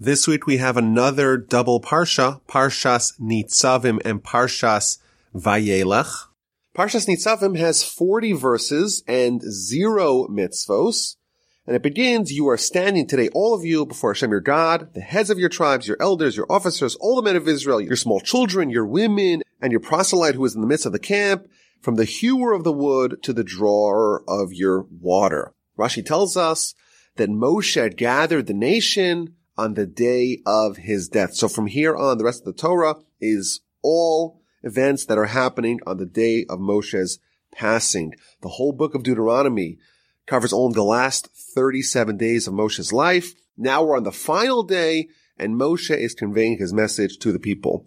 This week we have another double parsha, Parshas Nitzavim and Parshas Vayeilech. Parshas Nitzavim has 40 verses and zero mitzvos. And it begins, you are standing today, all of you, before Hashem your God, the heads of your tribes, your elders, your officers, all the men of Israel, your small children, your women, and your proselyte who is in the midst of the camp, from the hewer of the wood to the drawer of your water. Rashi tells us that Moshe had gathered the nation on the day of his death. So from here on, the rest of the Torah is all events that are happening on the day of Moshe's passing. The whole book of Deuteronomy covers only the last 37 days of Moshe's life. Now we're on the final day and Moshe is conveying his message to the people.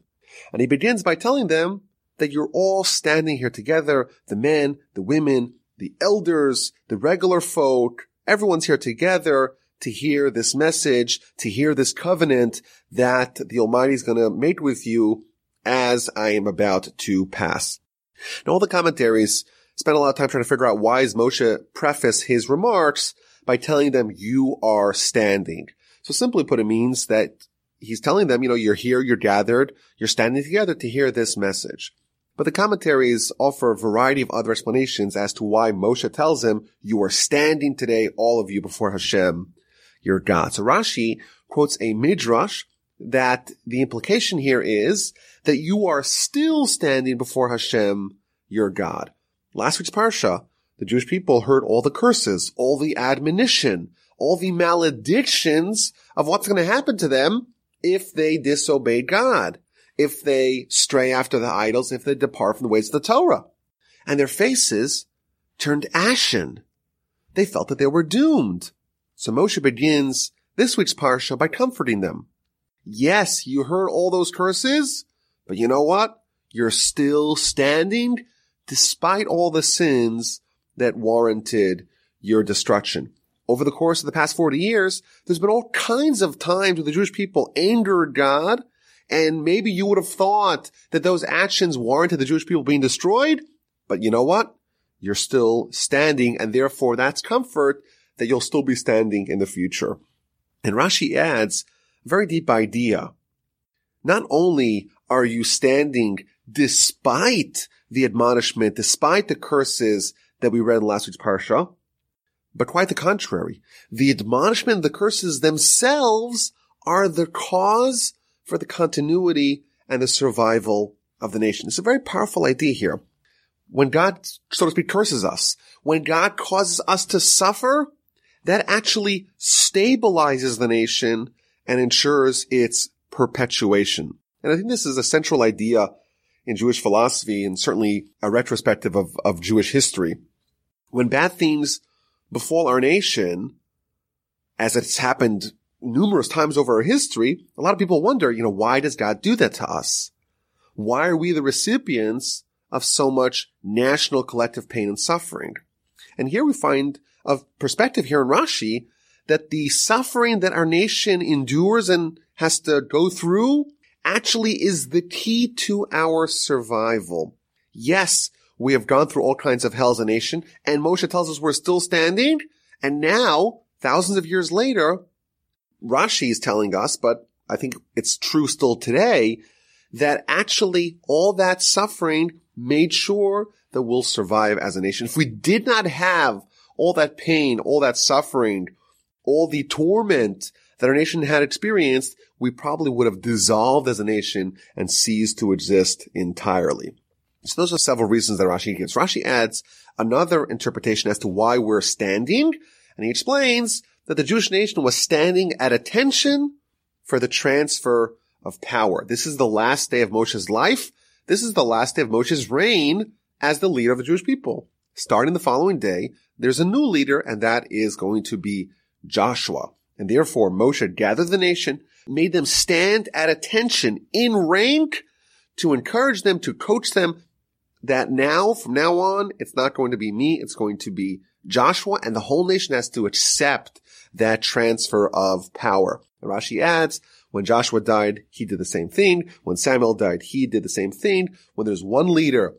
And he begins by telling them that you're all standing here together, the men, the women, the elders, the regular folk, everyone's here together to hear this message, to hear this covenant that the Almighty is going to make with you as I am about to pass. Now all the commentaries spent a lot of time trying to figure out why is Moshe preface his remarks by telling them you are standing. So simply put, it means that he's telling them, you know, you're here, you're gathered, you're standing together to hear this message. But the commentaries offer a variety of other explanations as to why Moshe tells him, you are standing today, all of you before Hashem, your God. So Rashi quotes a midrash that the implication here is that you are still standing before Hashem, your God. Last week's parsha, the Jewish people heard all the curses, all the admonition, all the maledictions of what's going to happen to them if they disobey God, if they stray after the idols, if they depart from the ways of the Torah. And their faces turned ashen. They felt that they were doomed. So Moshe begins this week's parsha by comforting them. Yes, you heard all those curses, but you know what? You're still standing despite all the sins that warranted your destruction. Over the course of the past 40 years, there's been all kinds of times where the Jewish people angered God, and maybe you would have thought that those actions warranted the Jewish people being destroyed, but you know what? You're still standing, and therefore that's comfort that you'll still be standing in the future. And Rashi adds a very deep idea. Not only are you standing despite the admonishment, despite the curses that we read in last week's parsha, but quite the contrary. The admonishment and the curses themselves are the cause for the continuity and the survival of the nation. It's a very powerful idea here. When God, so to speak, curses us, when God causes us to suffer, that actually stabilizes the nation and ensures its perpetuation. And I think this is a central idea in Jewish philosophy and certainly a retrospective of, of Jewish history. When bad things befall our nation, as it's happened numerous times over our history, a lot of people wonder, you know, why does God do that to us? Why are we the recipients of so much national collective pain and suffering? And here we find of perspective here in Rashi that the suffering that our nation endures and has to go through actually is the key to our survival. Yes, we have gone through all kinds of hell as a nation, and Moshe tells us we're still standing, and now, thousands of years later, Rashi is telling us, but I think it's true still today, that actually all that suffering made sure that we'll survive as a nation. If we did not have all that pain, all that suffering, all the torment that our nation had experienced, we probably would have dissolved as a nation and ceased to exist entirely. So those are several reasons that Rashi gives. Rashi adds another interpretation as to why we're standing, and he explains that the Jewish nation was standing at attention for the transfer of power. This is the last day of Moshe's life. This is the last day of Moshe's reign as the leader of the Jewish people. Starting the following day, there's a new leader, and that is going to be Joshua. And therefore Moshe gathered the nation, made them stand at attention in rank to encourage them, to coach them that now, from now on, it's not going to be me, it's going to be Joshua, and the whole nation has to accept that transfer of power. And Rashi adds, when Joshua died, he did the same thing. When Samuel died, he did the same thing. When there's one leader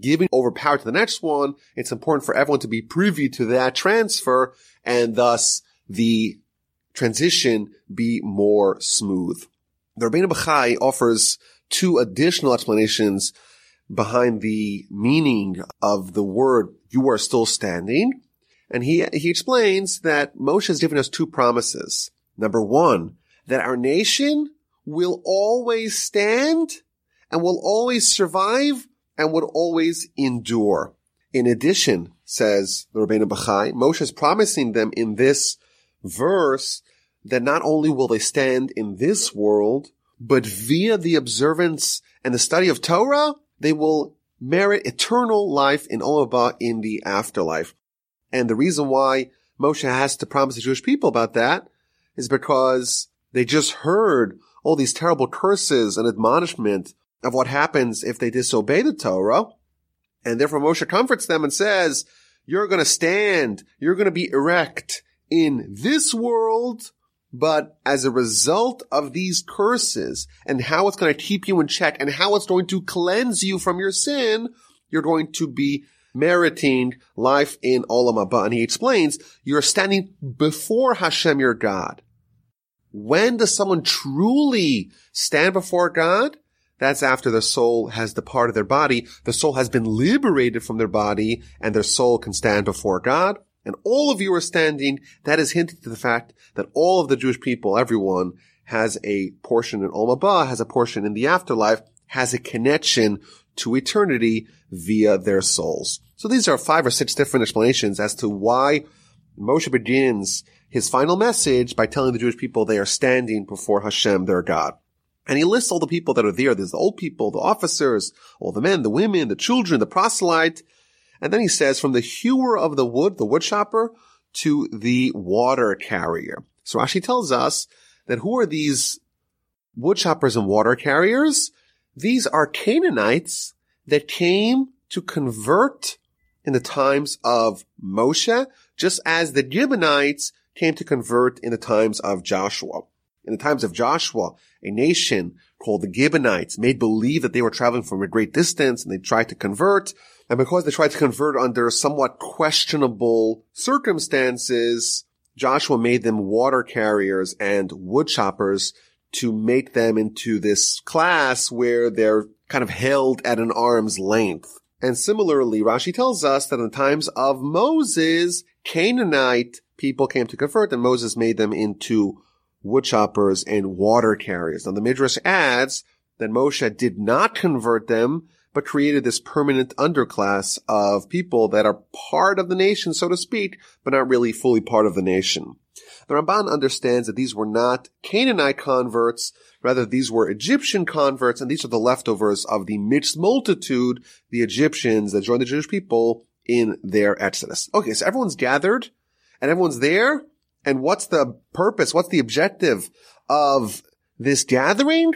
giving over power to the next one, it's important for everyone to be privy to that transfer and thus the transition be more smooth. The Rabbeinu Bachai offers two additional explanations behind the meaning of the word you are still standing. And he, he explains that Moshe has given us two promises. Number one, that our nation will always stand and will always survive and would always endure. In addition, says the Rabbeinu Bachai, Moshe is promising them in this verse that not only will they stand in this world, but via the observance and the study of Torah, they will merit eternal life in Olam in the afterlife. And the reason why Moshe has to promise the Jewish people about that is because they just heard all these terrible curses and admonishment of what happens if they disobey the Torah. And therefore Moshe comforts them and says, you're going to stand, you're going to be erect in this world but as a result of these curses and how it's going to keep you in check and how it's going to cleanse you from your sin, you're going to be meriting life in Olam Haba. And he explains, you're standing before Hashem, your God. When does someone truly stand before God? That's after the soul has departed their body. The soul has been liberated from their body and their soul can stand before God and all of you are standing, that is hinting to the fact that all of the Jewish people, everyone, has a portion in Olam has a portion in the afterlife, has a connection to eternity via their souls. So these are five or six different explanations as to why Moshe begins his final message by telling the Jewish people they are standing before Hashem, their God. And he lists all the people that are there. There's the old people, the officers, all the men, the women, the children, the proselyte, and then he says, from the hewer of the wood, the wood chopper, to the water carrier. So Rashi tells us that who are these wood choppers and water carriers? These are Canaanites that came to convert in the times of Moshe, just as the Gibeonites came to convert in the times of Joshua. In the times of Joshua, a nation called the Gibeonites made believe that they were traveling from a great distance and they tried to convert. And because they tried to convert under somewhat questionable circumstances, Joshua made them water carriers and wood choppers to make them into this class where they're kind of held at an arm's length. And similarly, Rashi tells us that in the times of Moses, Canaanite people came to convert and Moses made them into wood choppers and water carriers. Now the Midrash adds that Moshe did not convert them, but created this permanent underclass of people that are part of the nation, so to speak, but not really fully part of the nation. The Ramban understands that these were not Canaanite converts, rather these were Egyptian converts, and these are the leftovers of the mixed multitude, the Egyptians that joined the Jewish people in their exodus. Okay, so everyone's gathered, and everyone's there, and what's the purpose? What's the objective of this gathering?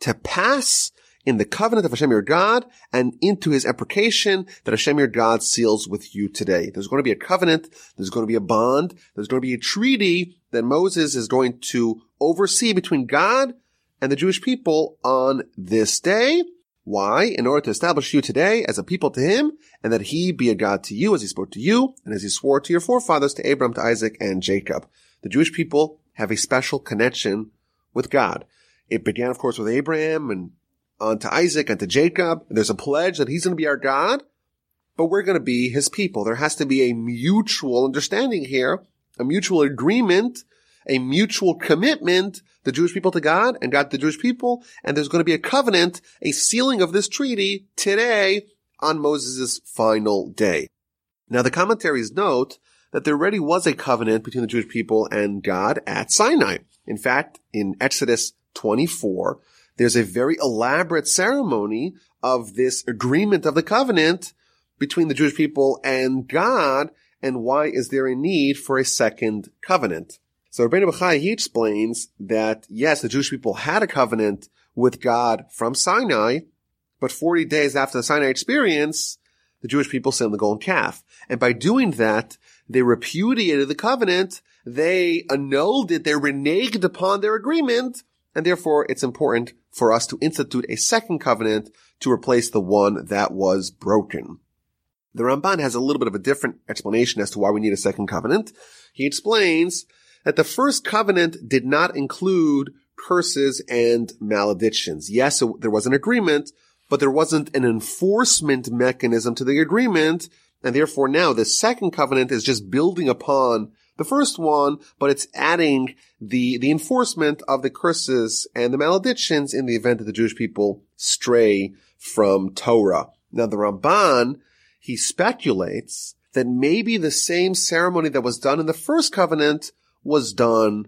To pass in the covenant of Hashem your God and into his imprecation that Hashem your God seals with you today. There's going to be a covenant. There's going to be a bond. There's going to be a treaty that Moses is going to oversee between God and the Jewish people on this day. Why? In order to establish you today as a people to him and that he be a God to you as he spoke to you and as he swore to your forefathers, to Abraham, to Isaac, and Jacob. The Jewish people have a special connection with God. It began, of course, with Abraham and on to Isaac and to Jacob. There's a pledge that he's going to be our God, but we're going to be his people. There has to be a mutual understanding here, a mutual agreement, a mutual commitment, the Jewish people to God and God to the Jewish people. And there's going to be a covenant, a sealing of this treaty today on Moses' final day. Now the commentaries note that there already was a covenant between the Jewish people and God at Sinai. In fact, in Exodus 24, there's a very elaborate ceremony of this agreement of the covenant between the Jewish people and God. And why is there a need for a second covenant? So Rabbeinu Bachai, he explains that yes, the Jewish people had a covenant with God from Sinai, but 40 days after the Sinai experience, the Jewish people sinned the golden calf. And by doing that, they repudiated the covenant, they annulled it, they reneged upon their agreement, and therefore it's important for us to institute a second covenant to replace the one that was broken. The Ramban has a little bit of a different explanation as to why we need a second covenant. He explains that the first covenant did not include curses and maledictions. Yes, there was an agreement, but there wasn't an enforcement mechanism to the agreement. And therefore now the second covenant is just building upon the first one, but it's adding the, the enforcement of the curses and the maledictions in the event that the Jewish people stray from Torah. Now the Ramban, he speculates that maybe the same ceremony that was done in the first covenant was done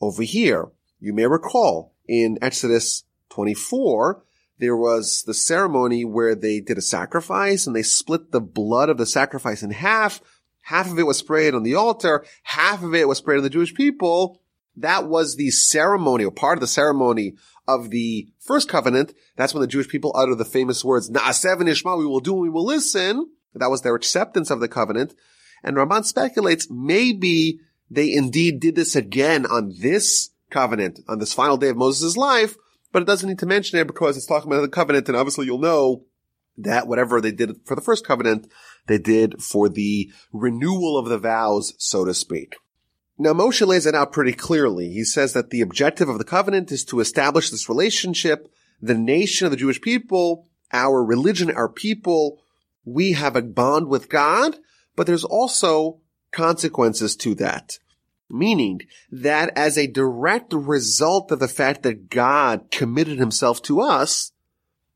over here. You may recall in Exodus 24, there was the ceremony where they did a sacrifice and they split the blood of the sacrifice in half. Half of it was sprayed on the altar. Half of it was sprayed on the Jewish people. That was the ceremony or part of the ceremony of the first covenant. That's when the Jewish people uttered the famous words, Na'aseh V'nishma, we will do and we will listen. That was their acceptance of the covenant. And Ramban speculates maybe they indeed did this again on this covenant, on this final day of Moses' life, but it doesn't need to mention it because it's talking about the covenant, and obviously you'll know that whatever they did for the first covenant, they did for the renewal of the vows, so to speak. Now Moshe lays it out pretty clearly. He says that the objective of the covenant is to establish this relationship, the nation of the Jewish people, our religion, our people, we have a bond with God, but there's also consequences to that. Meaning that as a direct result of the fact that God committed himself to us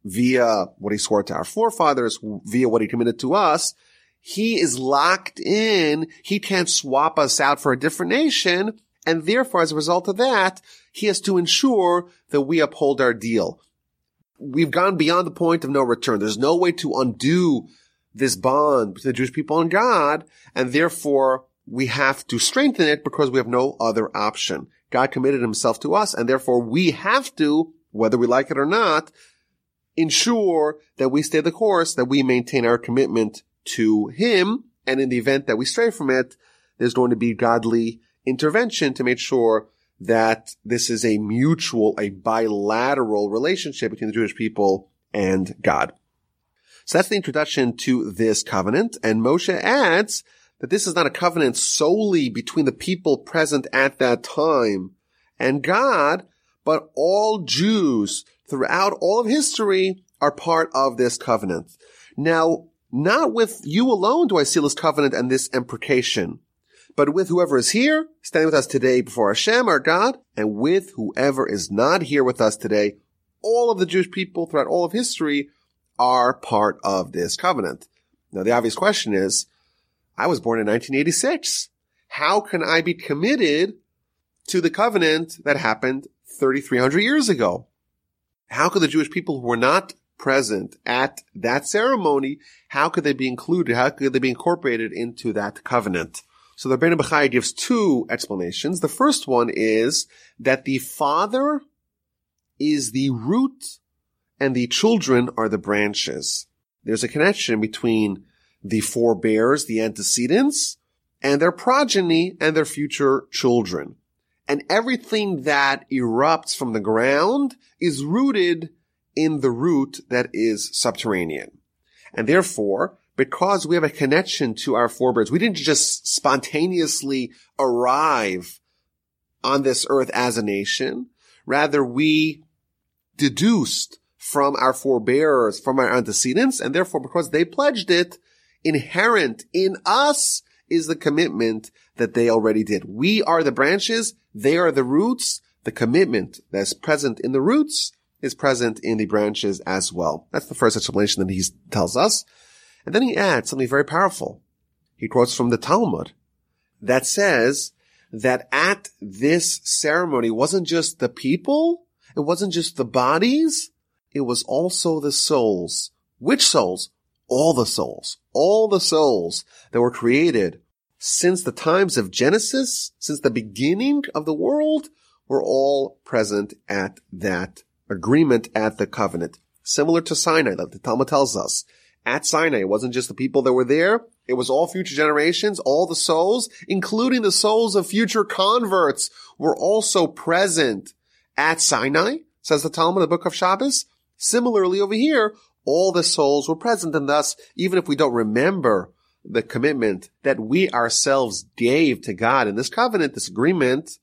via what he swore to our forefathers, via what he committed to us, he is locked in. He can't swap us out for a different nation. And therefore, as a result of that, he has to ensure that we uphold our deal. We've gone beyond the point of no return. There's no way to undo this bond between the Jewish people and God. And therefore, we have to strengthen it because we have no other option. God committed himself to us and therefore we have to, whether we like it or not, ensure that we stay the course, that we maintain our commitment to him. And in the event that we stray from it, there's going to be godly intervention to make sure that this is a mutual, a bilateral relationship between the Jewish people and God. So that's the introduction to this covenant. And Moshe adds that this is not a covenant solely between the people present at that time and God, but all Jews throughout all of history are part of this covenant. Now, not with you alone do I seal this covenant and this imprecation, but with whoever is here, standing with us today before Hashem, our God, and with whoever is not here with us today, all of the Jewish people throughout all of history are part of this covenant. Now, the obvious question is, I was born in 1986. How can I be committed to the covenant that happened 3,300 years ago? How could the Jewish people who were not present at that ceremony, how could they be included? How could they be incorporated into that covenant? So the Rebbeinu Bechai gives two explanations. The first one is that the father is the root and the children are the branches. There's a connection between the forebears, the antecedents, and their progeny and their future children. And everything that erupts from the ground is rooted in the root that is subterranean. And therefore, because we have a connection to our forebears, we didn't just spontaneously arrive on this earth as a nation. Rather, we deduced from our forebears, from our antecedents, and therefore, because they pledged it, inherent in us is the commitment that they already did. We are the branches. They are the roots. The commitment that's present in the roots is present in the branches as well. That's the first explanation that he tells us. And then he adds something very powerful. He quotes from the Talmud that says that at this ceremony wasn't just the people, it wasn't just the bodies, it was also the souls. Which souls? all the souls, all the souls that were created since the times of Genesis, since the beginning of the world, were all present at that agreement at the covenant. Similar to Sinai, like the Talmud tells us. At Sinai, it wasn't just the people that were there. It was all future generations, all the souls, including the souls of future converts were also present at Sinai, says the Talmud, the book of Shabbos. Similarly over here, all the souls were present and thus, even if we don't remember the commitment that we ourselves gave to God in this covenant, this agreement,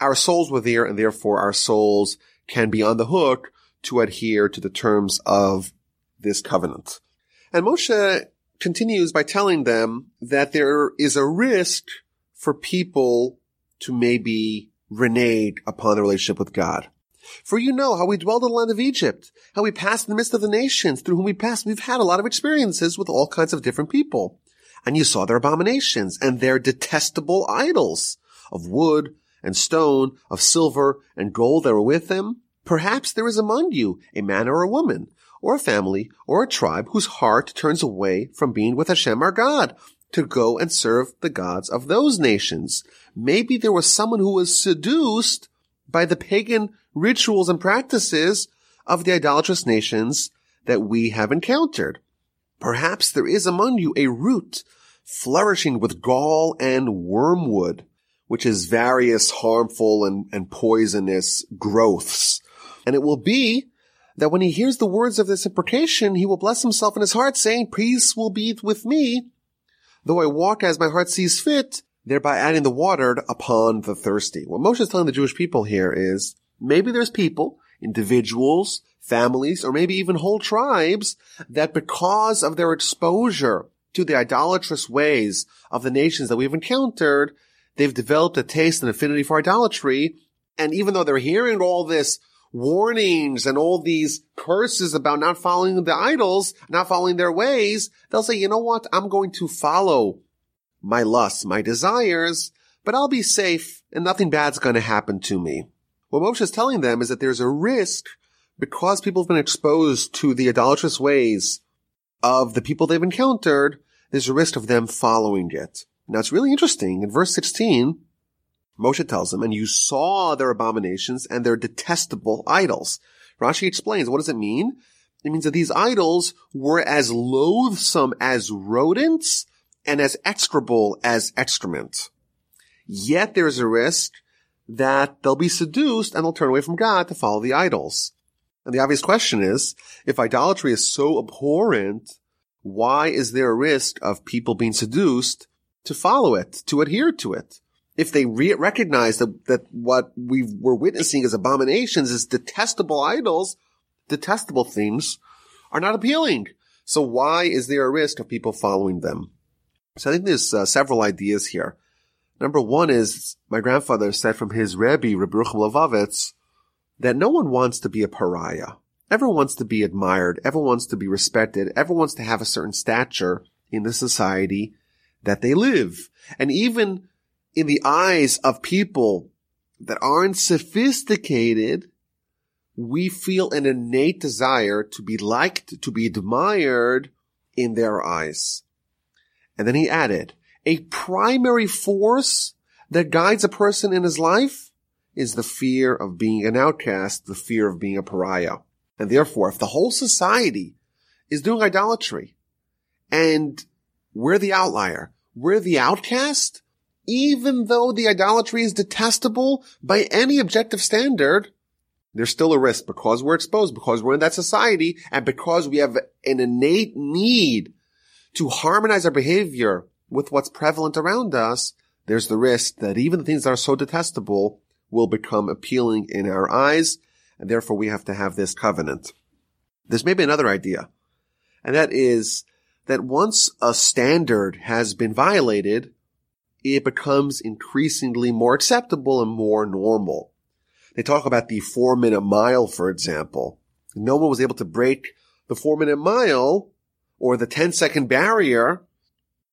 our souls were there and therefore our souls can be on the hook to adhere to the terms of this covenant. And Moshe continues by telling them that there is a risk for people to maybe renege upon the relationship with God. For you know how we dwelled in the land of Egypt, how we passed in the midst of the nations through whom we passed. We've had a lot of experiences with all kinds of different people. And you saw their abominations and their detestable idols of wood and stone, of silver and gold that were with them. Perhaps there is among you a man or a woman, or a family, or a tribe whose heart turns away from being with Hashem our God to go and serve the gods of those nations. Maybe there was someone who was seduced by the pagan rituals and practices of the idolatrous nations that we have encountered. Perhaps there is among you a root flourishing with gall and wormwood, which is various harmful and, and poisonous growths. And it will be that when he hears the words of this imprecation, he will bless himself in his heart, saying, Peace will be with me, though I walk as my heart sees fit, thereby adding the watered upon the thirsty. What Moshe is telling the Jewish people here is, maybe there's people, individuals, families, or maybe even whole tribes that because of their exposure to the idolatrous ways of the nations that we've encountered, they've developed a taste and affinity for idolatry. And even though they're hearing all this warnings and all these curses about not following the idols, not following their ways, they'll say, you know what? I'm going to follow my lusts, my desires, but I'll be safe and nothing bad's going to happen to me. What Moshe is telling them is that there's a risk because people have been exposed to the idolatrous ways of the people they've encountered, there's a risk of them following it. Now it's really interesting. In verse 16, Moshe tells them, and you saw their abominations and their detestable idols. Rashi explains, what does it mean? It means that these idols were as loathsome as rodents and as execrable as excrement. Yet there's a risk that they'll be seduced and they'll turn away from God to follow the idols. And the obvious question is, if idolatry is so abhorrent, why is there a risk of people being seduced to follow it, to adhere to it? If they re- recognize that, that what we were witnessing as abominations, as detestable idols, detestable things, are not appealing. So why is there a risk of people following them? So I think there's uh, several ideas here. Number one is my grandfather said from his Rebbe, Reb Yerucham Levovitz, that no one wants to be a pariah. Everyone wants to be admired. Everyone wants to be respected. Everyone wants to have a certain stature in the society that they live. And even in the eyes of people that aren't sophisticated, we feel an innate desire to be liked, to be admired in their eyes. And then he added, a primary force that guides a person in his life is the fear of being an outcast, the fear of being a pariah. And therefore, if the whole society is doing idolatry and we're the outlier, we're the outcast, even though the idolatry is detestable by any objective standard, there's still a risk because we're exposed, because we're in that society, and because we have an innate need to harmonize our behavior with what's prevalent around us, there's the risk that even the things that are so detestable will become appealing in our eyes, and therefore we have to have this covenant. There's maybe another idea, and that is that once a standard has been violated, it becomes increasingly more acceptable and more normal. They talk about the four minute mile, for example. No one was able to break the four minute mile or the 10 second barrier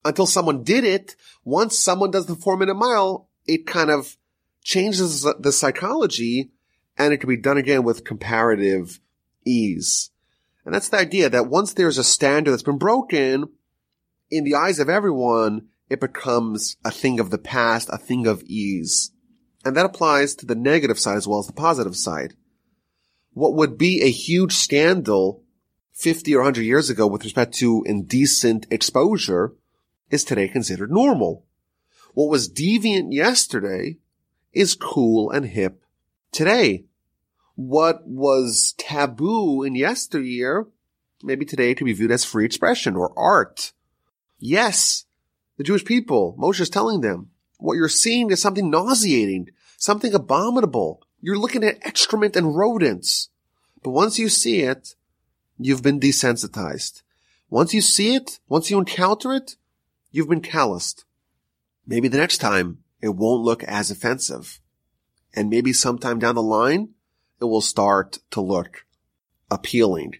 until someone did it. Once someone does the four minute mile, it kind of changes the psychology and it can be done again with comparative ease. And that's the idea that once there's a standard that's been broken, in the eyes of everyone, it becomes a thing of the past, a thing of ease. And that applies to the negative side as well as the positive side. What would be a huge scandal 50 or 100 years ago with respect to indecent exposure is today considered normal. What was deviant yesterday is cool and hip today. What was taboo in yesteryear, maybe today could be viewed as free expression or art. Yes, the Jewish people, Moshe is telling them, what you're seeing is something nauseating, something abominable. You're looking at excrement and rodents. But once you see it, you've been desensitized. Once you see it, once you encounter it, you've been calloused. Maybe the next time it won't look as offensive. And maybe sometime down the line, it will start to look appealing.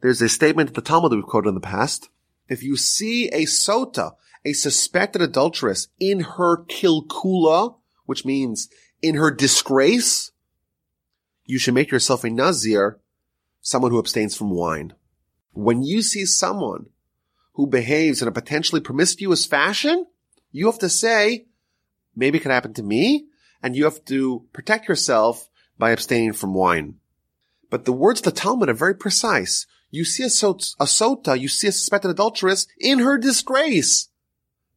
There's a statement in the Talmud that we've quoted in the past. If you see a sota, a suspected adulteress in her kilkula, which means in her disgrace, you should make yourself a nazir, someone who abstains from wine. When you see someone who behaves in a potentially promiscuous fashion, you have to say, maybe it could happen to me, and you have to protect yourself by abstaining from wine. But the words of the Talmud are very precise. You see a, sot- a sota, you see a suspected adulteress in her disgrace.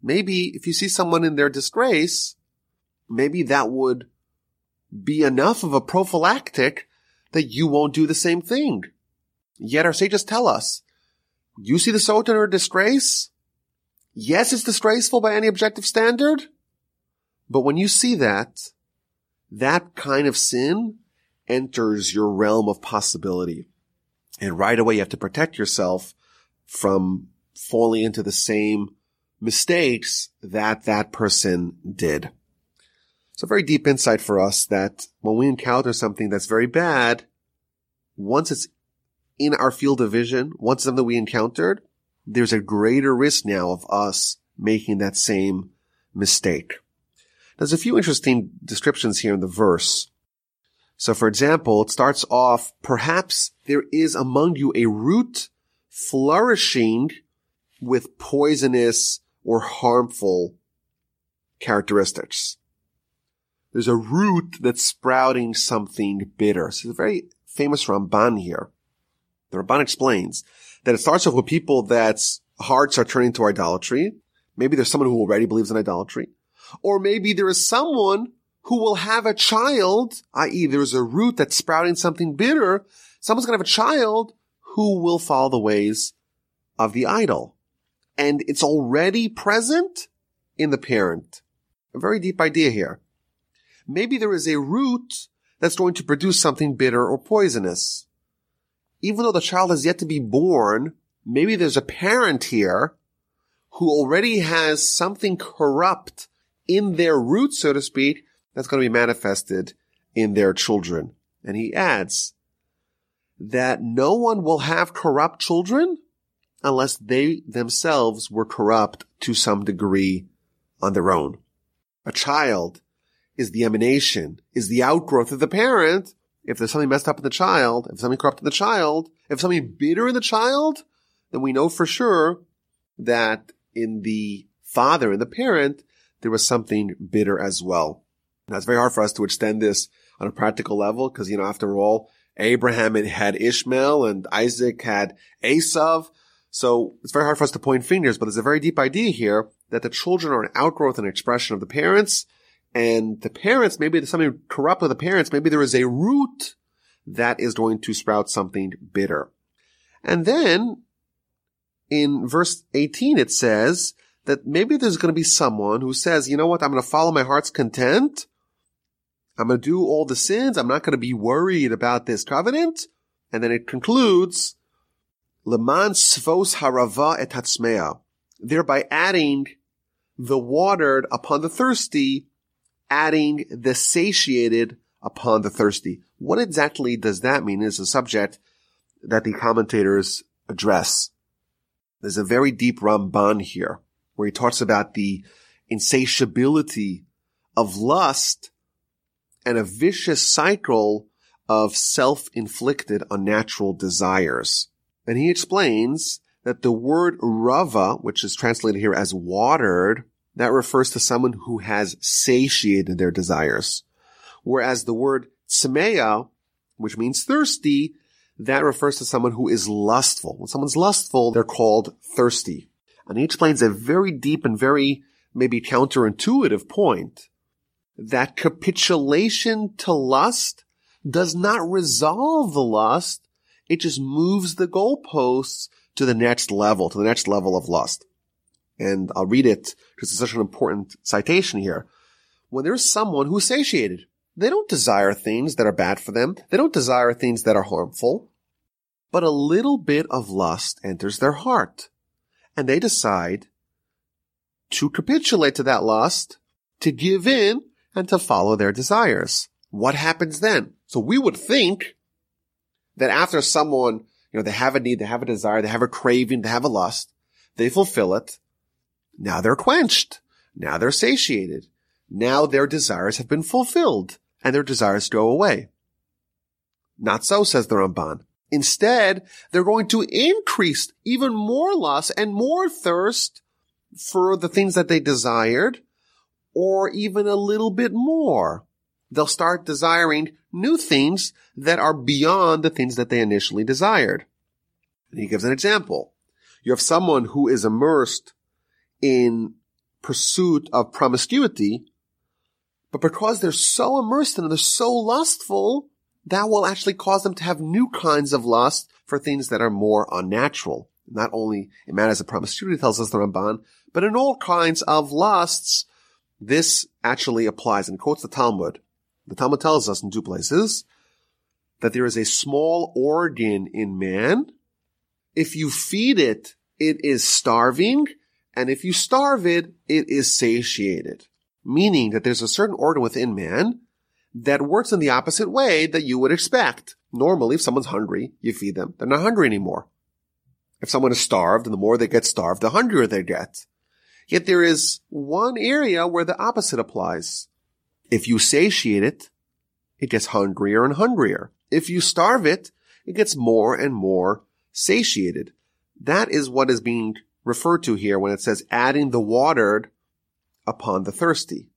Maybe if you see someone in their disgrace, maybe that would be enough of a prophylactic that you won't do the same thing. Yet our sages tell us, you see the sota or disgrace? Yes, it's disgraceful by any objective standard. But when you see that, that kind of sin enters your realm of possibility. And right away you have to protect yourself from falling into the same mistakes that that person did. It's a very deep insight for us that when we encounter something that's very bad, once it's in our field of vision, once something we encountered, there's a greater risk now of us making that same mistake. There's a few interesting descriptions here in the verse. So for example, it starts off, perhaps there is among you a root flourishing with poisonous or harmful characteristics. There's a root that's sprouting something bitter. So it's a very famous Ramban here. The Ramban explains that it starts off with people that's hearts are turning to idolatry. Maybe there's someone who already believes in idolatry. Or maybe there is someone who will have a child, i.e. there's a root that's sprouting something bitter. Someone's going to have a child who will follow the ways of the idol. And it's already present in the parent. A very deep idea here. Maybe there is a root that's going to produce something bitter or poisonous. Even though the child has yet to be born, maybe there's a parent here who already has something corrupt in their root, so to speak, that's going to be manifested in their children. And he adds that no one will have corrupt children unless they themselves were corrupt to some degree on their own. A child is the emanation, is the outgrowth of the parent. If there's something messed up in the child, if something corrupt in the child, if something bitter in the child, then we know for sure that in the father in the parent, there was something bitter as well. Now it's very hard for us to extend this on a practical level because, you know, after all, Abraham had Ishmael and Isaac had Esav. So it's very hard for us to point fingers, but there's a very deep idea here that the children are an outgrowth and expression of the parents. And the parents, maybe there's something corrupt with the parents. Maybe there is a root that is going to sprout something bitter. And then in verse 18, it says that maybe there's going to be someone who says, you know what? I'm going to follow my heart's content. I'm going to do all the sins. I'm not going to be worried about this covenant. And then it concludes, Leman svos harava et thereby adding the watered upon the thirsty, adding the satiated upon the thirsty. What exactly does that mean is a subject that the commentators address. There's a very deep Ramban here where he talks about the insatiability of lust and a vicious cycle of self-inflicted unnatural desires. And he explains that the word rava, which is translated here as watered, that refers to someone who has satiated their desires. Whereas the word tzmeya, which means thirsty, that refers to someone who is lustful. When someone's lustful, they're called thirsty. And he explains a very deep and very maybe counterintuitive point that capitulation to lust does not resolve the lust. It just moves the goalposts to the next level, to the next level of lust. And I'll read it because it's such an important citation here. When there's someone who's satiated, they don't desire things that are bad for them. They don't desire things that are harmful, but a little bit of lust enters their heart and they decide to capitulate to that lust, to give in and to follow their desires. What happens then? So we would think that after someone, you know, they have a need, they have a desire, they have a craving, they have a lust, they fulfill it. Now they're quenched. Now they're satiated. Now their desires have been fulfilled and their desires go away. Not so, says the Ramban. Instead, they're going to increase even more lust and more thirst for the things that they desired or even a little bit more. They'll start desiring new things that are beyond the things that they initially desired. And he gives an example. You have someone who is immersed in pursuit of promiscuity, but because they're so immersed in it, they're so lustful, that will actually cause them to have new kinds of lust for things that are more unnatural. Not only in matters of promiscuity, tells us the Ramban, but in all kinds of lusts, this actually applies and quotes the Talmud. The Talmud tells us in two places that there is a small organ in man. If you feed it, it is starving. And if you starve it, it is satiated. Meaning that there's a certain organ within man that works in the opposite way that you would expect. Normally, if someone's hungry, you feed them. They're not hungry anymore. If someone is starved, and the more they get starved, the hungrier they get. Yet there is one area where the opposite applies. If you satiate it, it gets hungrier and hungrier. If you starve it, it gets more and more satiated. That is what is being referred to here when it says adding the watered upon the thirsty.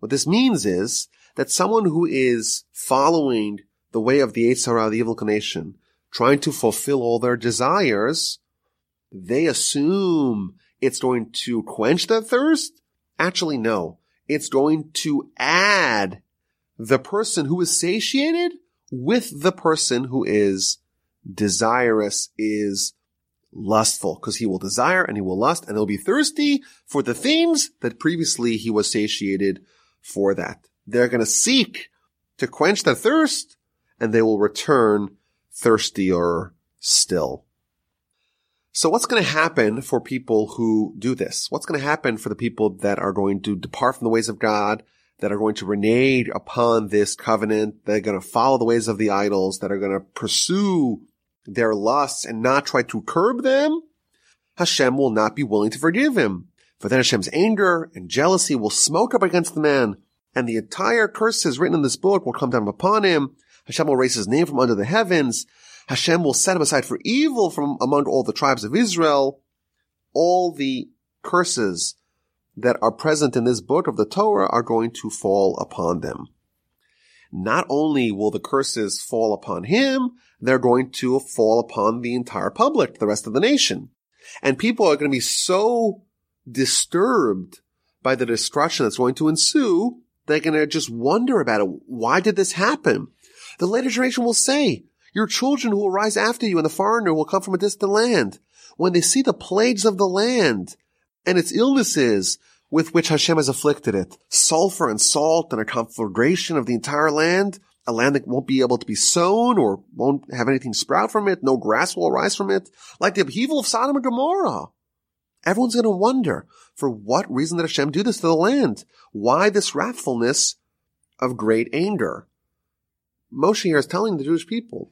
What this means is that someone who is following the way of the Yetzer Hara, the evil inclination, trying to fulfill all their desires, they assume it's going to quench that thirst. Actually, no. It's going to add the person who is satiated with the person who is desirous, is lustful, because he will desire and he will lust and he'll be thirsty for the things that previously he was satiated for that. They're going to seek to quench their thirst and they will return thirstier still. So what's going to happen for people who do this? What's going to happen for the people that are going to depart from the ways of God, that are going to renege upon this covenant, that are going to follow the ways of the idols, that are going to pursue their lusts and not try to curb them? Hashem will not be willing to forgive him. For then Hashem's anger and jealousy will smoke up against the man, and the entire curses written in this book will come down upon him. Hashem will raise his name from under the heavens. Hashem will set him aside for evil from among all the tribes of Israel. All the curses that are present in this book of the Torah are going to fall upon them. Not only will the curses fall upon him, they're going to fall upon the entire public, the rest of the nation. And people are going to be so disturbed by the destruction that's going to ensue, they're going to just wonder about it. Why did this happen? The later generation will say, your children who will rise after you and the foreigner will come from a distant land. When they see the plagues of the land and its illnesses with which Hashem has afflicted it, sulfur and salt and a conflagration of the entire land, a land that won't be able to be sown or won't have anything sprout from it, no grass will arise from it, like the upheaval of Sodom and Gomorrah. Everyone's going to wonder, for what reason did Hashem do this to the land? Why this wrathfulness of great anger? Moshe here is telling the Jewish people,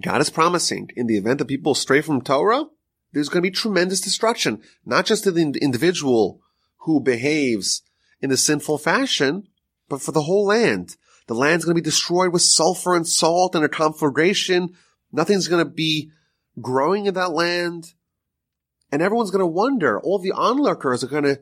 God is promising in the event that people stray from Torah, there's going to be tremendous destruction, not just to the individual who behaves in a sinful fashion, but for the whole land. The land's going to be destroyed with sulfur and salt and a conflagration. Nothing's going to be growing in that land. And everyone's going to wonder, all the onlookers are going to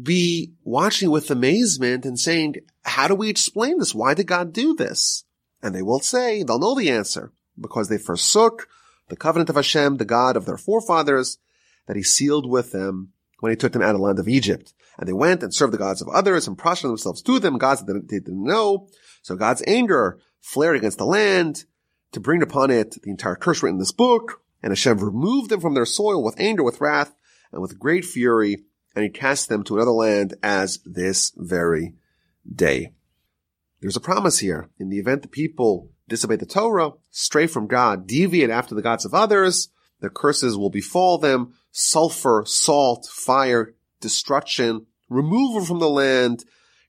be watching with amazement and saying, how do we explain this? Why did God do this? And they will say, they'll know the answer because they forsook the covenant of Hashem, the God of their forefathers, that he sealed with them when he took them out of the land of Egypt. And they went and served the gods of others and prostrated themselves to them, gods that they didn't know. So God's anger flared against the land to bring upon it the entire curse written in this book. And Hashem removed them from their soil with anger, with wrath, and with great fury, and he cast them to another land as this very day. There's a promise here. In the event the people disobey the Torah, stray from God, deviate after the gods of others, the curses will befall them, sulfur, salt, fire, destruction, removal from the land.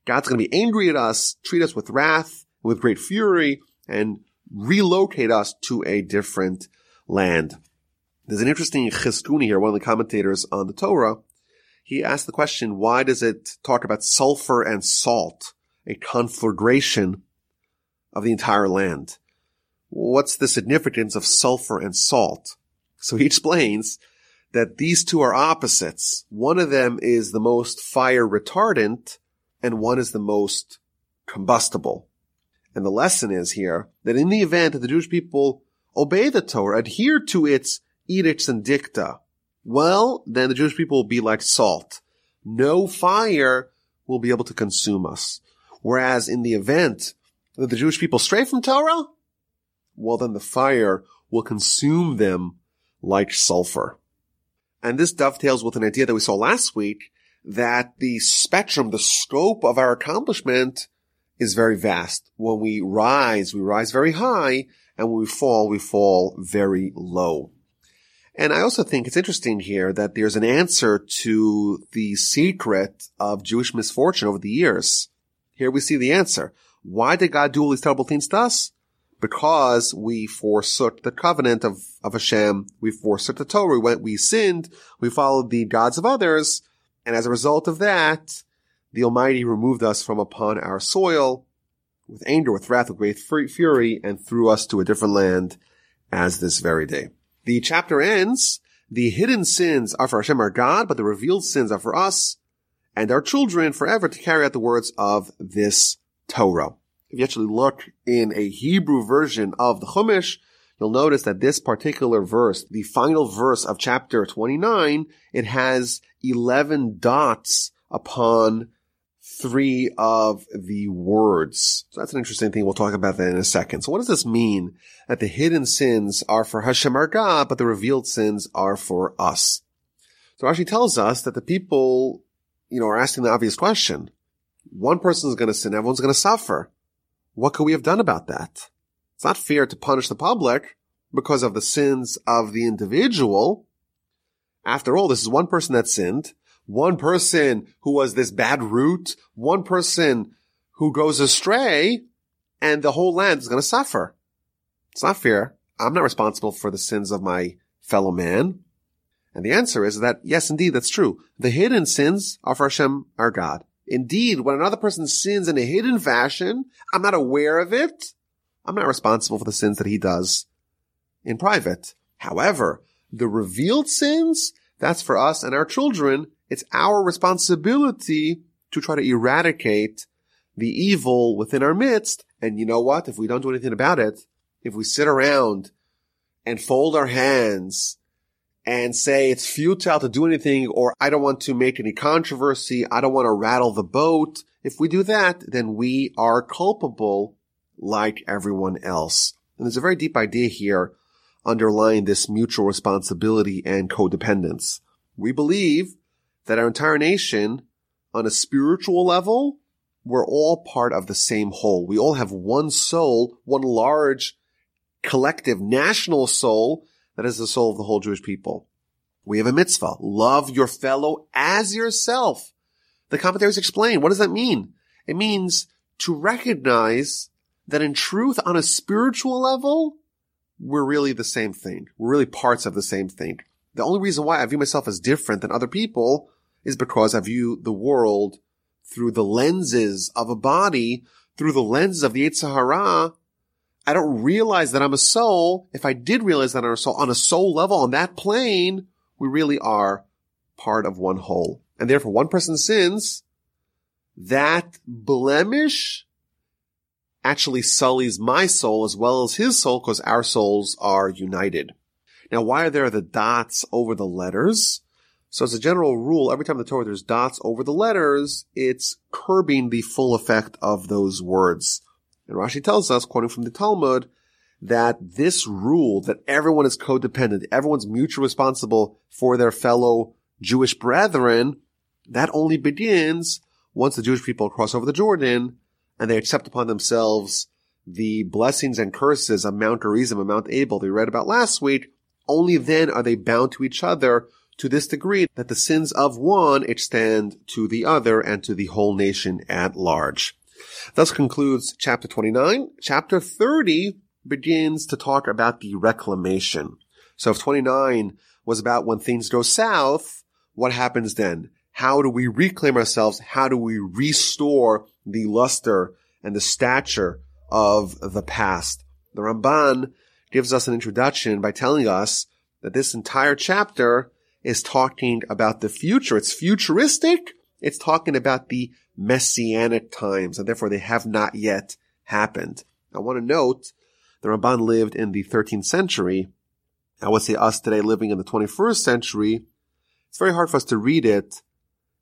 God's going to be angry at us, treat us with wrath, with great fury, and relocate us to a different land. There's an interesting Chizkuni here, one of the commentators on the Torah. He asked the question, why does it talk about sulfur and salt, a conflagration of the entire land? What's the significance of sulfur and salt? So he explains that these two are opposites. One of them is the most fire retardant and one is the most combustible. And the lesson is here that in the event that the Jewish people obey the Torah, adhere to its edicts and dicta, well, then the Jewish people will be like salt. No fire will be able to consume us. Whereas in the event that the Jewish people stray from Torah, well, then the fire will consume them like sulfur. And this dovetails with an idea that we saw last week that the spectrum, the scope of our accomplishment is very vast. When we rise, we rise very high, and when we fall, we fall very low. And I also think it's interesting here that there's an answer to the secret of Jewish misfortune over the years. Here we see the answer. Why did God do all these terrible things to us? Because we forsook the covenant of, of Hashem, we forsook the Torah, we went, we sinned, we followed the gods of others, and as a result of that, the Almighty removed us from upon our soil with anger, with wrath, with great fury, and threw us to a different land as this very day. The chapter ends, the hidden sins are for Hashem our God, but the revealed sins are for us and our children forever to carry out the words of this Torah. If you actually look in a Hebrew version of the Chumash, you'll notice that this particular verse, the final verse of chapter 29, it has 11 dots upon three of the words. So that's an interesting thing. We'll talk about that in a second. So what does this mean? That the hidden sins are for Hashem our God, but the revealed sins are for us. So Rashi tells us that the people, you know, are asking the obvious question. One person is going to sin, everyone's going to suffer. What could we have done about that? It's not fair to punish the public because of the sins of the individual. After all, this is one person that sinned, one person who was this bad root, one person who goes astray, and the whole land is going to suffer. It's not fair. I'm not responsible for the sins of my fellow man. And the answer is that, yes, indeed, that's true. The hidden sins are for Hashem, our God. Indeed, when another person sins in a hidden fashion, I'm not aware of it. I'm not responsible for the sins that he does in private. However, the revealed sins, that's for us and our children. It's our responsibility to try to eradicate the evil within our midst. And you know what? If we don't do anything about it, if we sit around and fold our hands and say it's futile to do anything or I don't want to make any controversy. I don't want to rattle the boat. If we do that, then we are culpable like everyone else. And there's a very deep idea here underlying this mutual responsibility and codependence. We believe that our entire nation on a spiritual level, we're all part of the same whole. We all have one soul, one large collective national soul that is the soul of the whole Jewish people. We have a mitzvah. Love your fellow as yourself. The commentaries explain. What does that mean? It means to recognize that in truth, on a spiritual level, we're really the same thing. We're really parts of the same thing. The only reason why I view myself as different than other people is because I view the world through the lenses of a body, through the lenses of the Yetzer Hara, I don't realize that I'm a soul. If I did realize that I'm a soul on a soul level, on that plane, we really are part of one whole. And therefore one person sins, that blemish actually sullies my soul as well as his soul because our souls are united. Now, why are there the dots over the letters? So as a general rule, every time the Torah there's dots over the letters, it's curbing the full effect of those words. And Rashi tells us, quoting from the Talmud, that this rule that everyone is codependent, everyone's mutually responsible for their fellow Jewish brethren, that only begins once the Jewish people cross over the Jordan and they accept upon themselves the blessings and curses of Mount Gerizim and Mount Ebal they read about last week. Only then are they bound to each other to this degree that the sins of one extend to the other and to the whole nation at large. Thus concludes chapter 29. Chapter 30 begins to talk about the reclamation. So if 29 was about when things go south, what happens then? How do we reclaim ourselves? How do we restore the luster and the stature of the past? The Ramban gives us an introduction by telling us that this entire chapter is talking about the future. It's futuristic. It's talking about the messianic times, and therefore they have not yet happened. I want to note the Ramban lived in the 13th century. I would say us today living in the 21st century, it's very hard for us to read it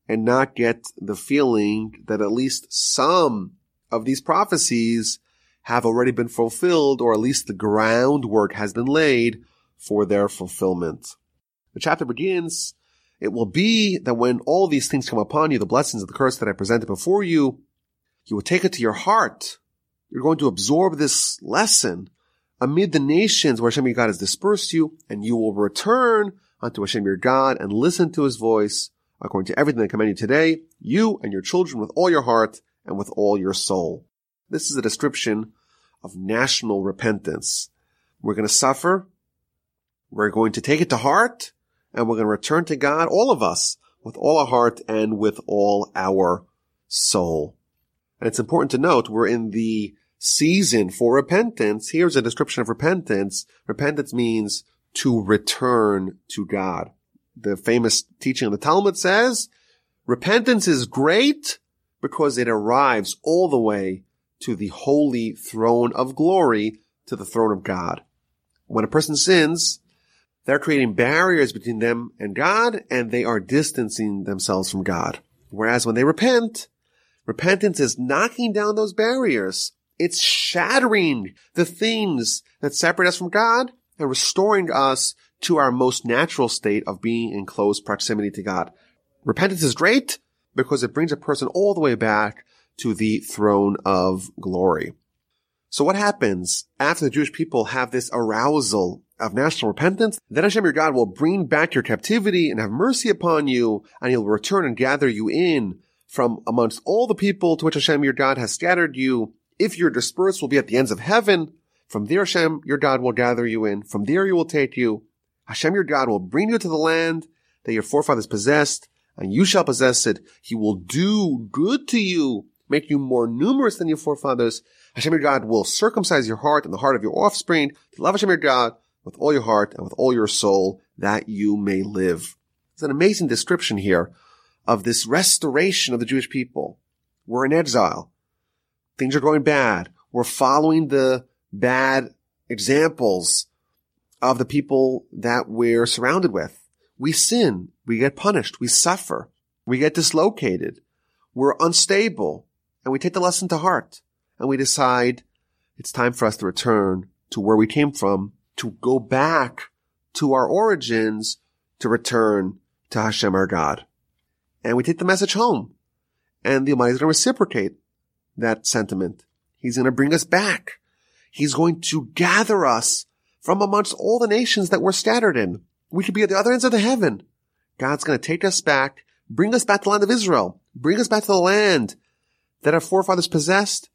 and not get the feeling that at least some of these prophecies have already been fulfilled, or at least the groundwork has been laid for their fulfillment. The chapter begins it will be that when all these things come upon you, the blessings of the curse that I presented before you, you will take it to your heart. You're going to absorb this lesson amid the nations where Hashem your God has dispersed you, and you will return unto Hashem your God and listen to his voice according to everything I command you today, you and your children with all your heart and with all your soul. This is a description of national repentance. We're going to suffer. We're going to take it to heart and we're going to return to God, all of us, with all our heart and with all our soul. And it's important to note we're in the season for repentance. Here's a description of repentance. Repentance means to return to God. The famous teaching of the Talmud says, repentance is great because it arrives all the way to the holy throne of glory, to the throne of God. When a person sins, they're creating barriers between them and God, and they are distancing themselves from God. Whereas when they repent, repentance is knocking down those barriers. It's shattering the things that separate us from God and restoring us to our most natural state of being in close proximity to God. Repentance is great because it brings a person all the way back to the throne of glory. So what happens after the Jewish people have this arousal of national repentance, then Hashem your God will bring back your captivity and have mercy upon you, and he'll return and gather you in from amongst all the people to which Hashem your God has scattered you. If you're dispersed, will be at the ends of heaven. From there Hashem your God will gather you in. From there he will take you. Hashem your God will bring you to the land that your forefathers possessed, and you shall possess it. He will do good to you, make you more numerous than your forefathers. Hashem your God will circumcise your heart and the heart of your offspring to love Hashem your God with all your heart and with all your soul that you may live. It's an amazing description here of this restoration of the Jewish people. We're in exile. Things are going bad. We're following the bad examples of the people that we're surrounded with. We sin. We get punished. We suffer. We get dislocated. We're unstable and we take the lesson to heart and we decide it's time for us to return to where we came from to go back to our origins to return to Hashem our God. And we take the message home. And the Almighty is going to reciprocate that sentiment. He's going to bring us back. He's going to gather us from amongst all the nations that we're scattered in. We could be at the other ends of the heaven. God's going to take us back, bring us back to the land of Israel, bring us back to the land that our forefathers possessed,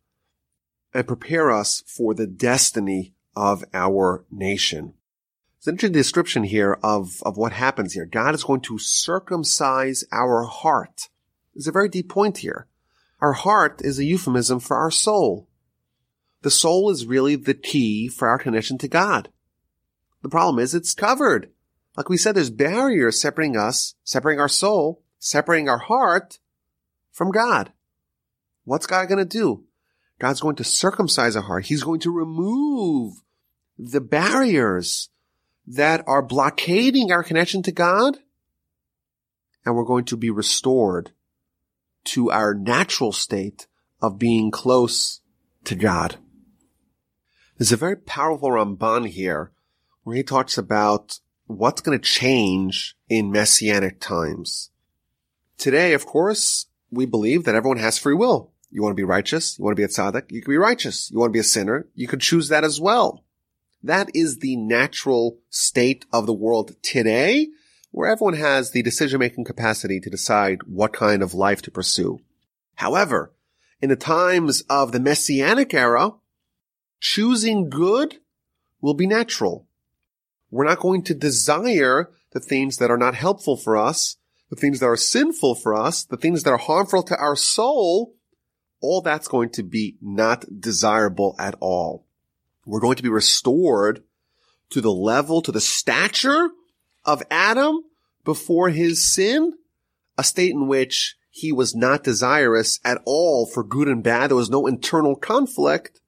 and prepare us for the destiny of our nation. It's an interesting description here of, of what happens here. God is going to circumcise our heart. There's a very deep point here. Our heart is a euphemism for our soul. The soul is really the key for our connection to God. The problem is it's covered. Like we said, there's barriers separating us, separating our soul, separating our heart from God. What's God going to do? God's going to circumcise our heart. He's going to remove the barriers that are blockading our connection to God. And we're going to be restored to our natural state of being close to God. There's a very powerful Ramban here where he talks about what's going to change in messianic times. Today, of course, we believe that everyone has free will. You want to be righteous? You want to be a tzaddik? You can be righteous. You want to be a sinner? You could choose that as well. That is the natural state of the world today, where everyone has the decision-making capacity to decide what kind of life to pursue. However, in the times of the messianic era, choosing good will be natural. We're not going to desire the things that are not helpful for us, the things that are sinful for us, the things that are harmful to our soul. All that's going to be not desirable at all. We're going to be restored to the level, to the stature of Adam before his sin, a state in which he was not desirous at all for good and bad. There was no internal conflict.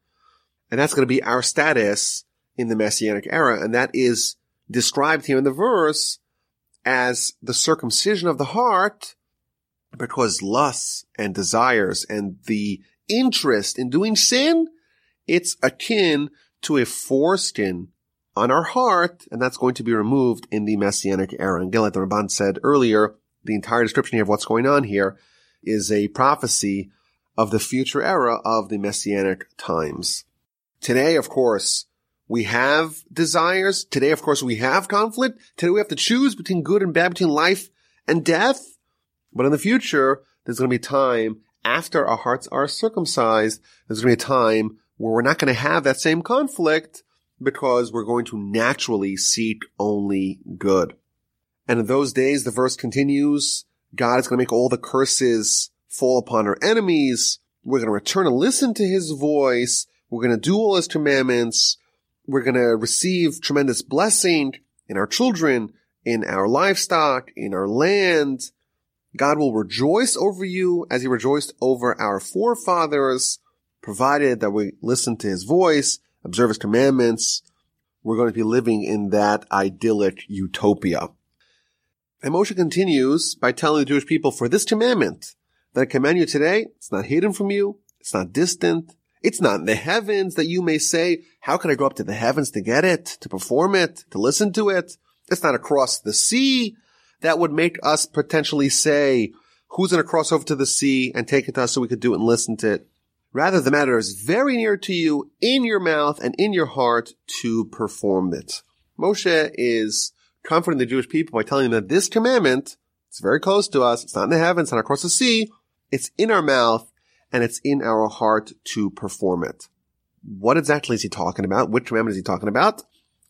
And that's going to be our status in the Messianic era. And that is described here in the verse as the circumcision of the heart because lusts and desires and the interest in doing sin, it's akin to a foreskin on our heart, and that's going to be removed in the Messianic era. And like the Ramban said earlier, the entire description here of what's going on here is a prophecy of the future era of the Messianic times. Today, of course, we have desires. Today, of course, we have conflict. Today, we have to choose between good and bad, between life and death. But in the future, there's going to be time after our hearts are circumcised. There's going to be a time where we're not going to have that same conflict because we're going to naturally seek only good. And in those days, the verse continues, God is going to make all the curses fall upon our enemies. We're going to return and listen to his voice. We're going to do all his commandments. We're going to receive tremendous blessing in our children, in our livestock, in our land. God will rejoice over you as he rejoiced over our forefathers, provided that we listen to his voice, observe his commandments. We're going to be living in that idyllic utopia. And Moshe continues by telling the Jewish people, for this commandment that I command you today, it's not hidden from you. It's not distant. It's not in the heavens that you may say, how can I go up to the heavens to get it, to perform it, to listen to it? It's not across the sea that would make us potentially say, who's going to cross over to the sea and take it to us so we could do it and listen to it? Rather, the matter is very near to you, in your mouth and in your heart to perform it. Moshe is comforting the Jewish people by telling them that this commandment, it's very close to us. It's not in the heavens, it's not across the sea. It's in our mouth and it's in our heart to perform it. What exactly is he talking about? Which commandment is he talking about?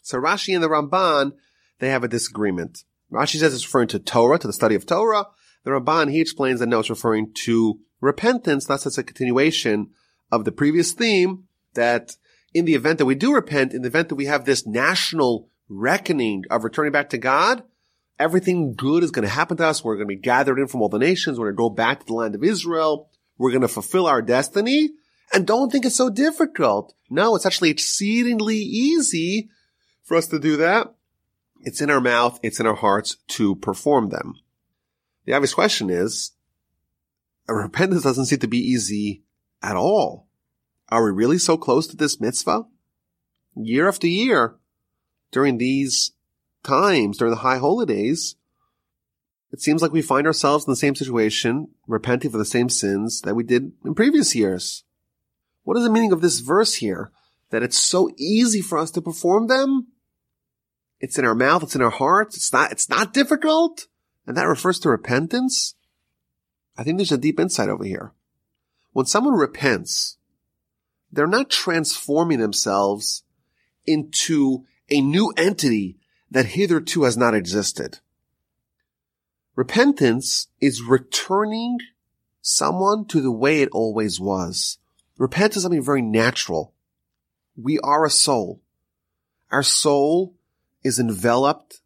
So Rashi and the Ramban, they have a disagreement. Rashi says it's referring to Torah, to the study of Torah. The Ramban, he explains that no, it's referring to repentance. That's just a continuation of the previous theme that in the event that we do repent, in the event that we have this national reckoning of returning back to God, everything good is going to happen to us. We're going to be gathered in from all the nations. We're going to go back to the land of Israel. We're going to fulfill our destiny. And don't think it's so difficult. No, it's actually exceedingly easy for us to do that. It's in our mouth. It's in our hearts to perform them. The obvious question is, repentance doesn't seem to be easy at all. Are we really so close to this mitzvah? Year after year, during these times, during the high holidays, it seems like we find ourselves in the same situation, repenting for the same sins that we did in previous years. What is the meaning of this verse here? That it's so easy for us to perform them? It's in our mouth, it's in our hearts, it's not, it's not difficult? And that refers to repentance? I think there's a deep insight over here. When someone repents, they're not transforming themselves into a new entity that hitherto has not existed. Repentance is returning someone to the way it always was. Repentance is something very natural. We are a soul. Our soul is enveloped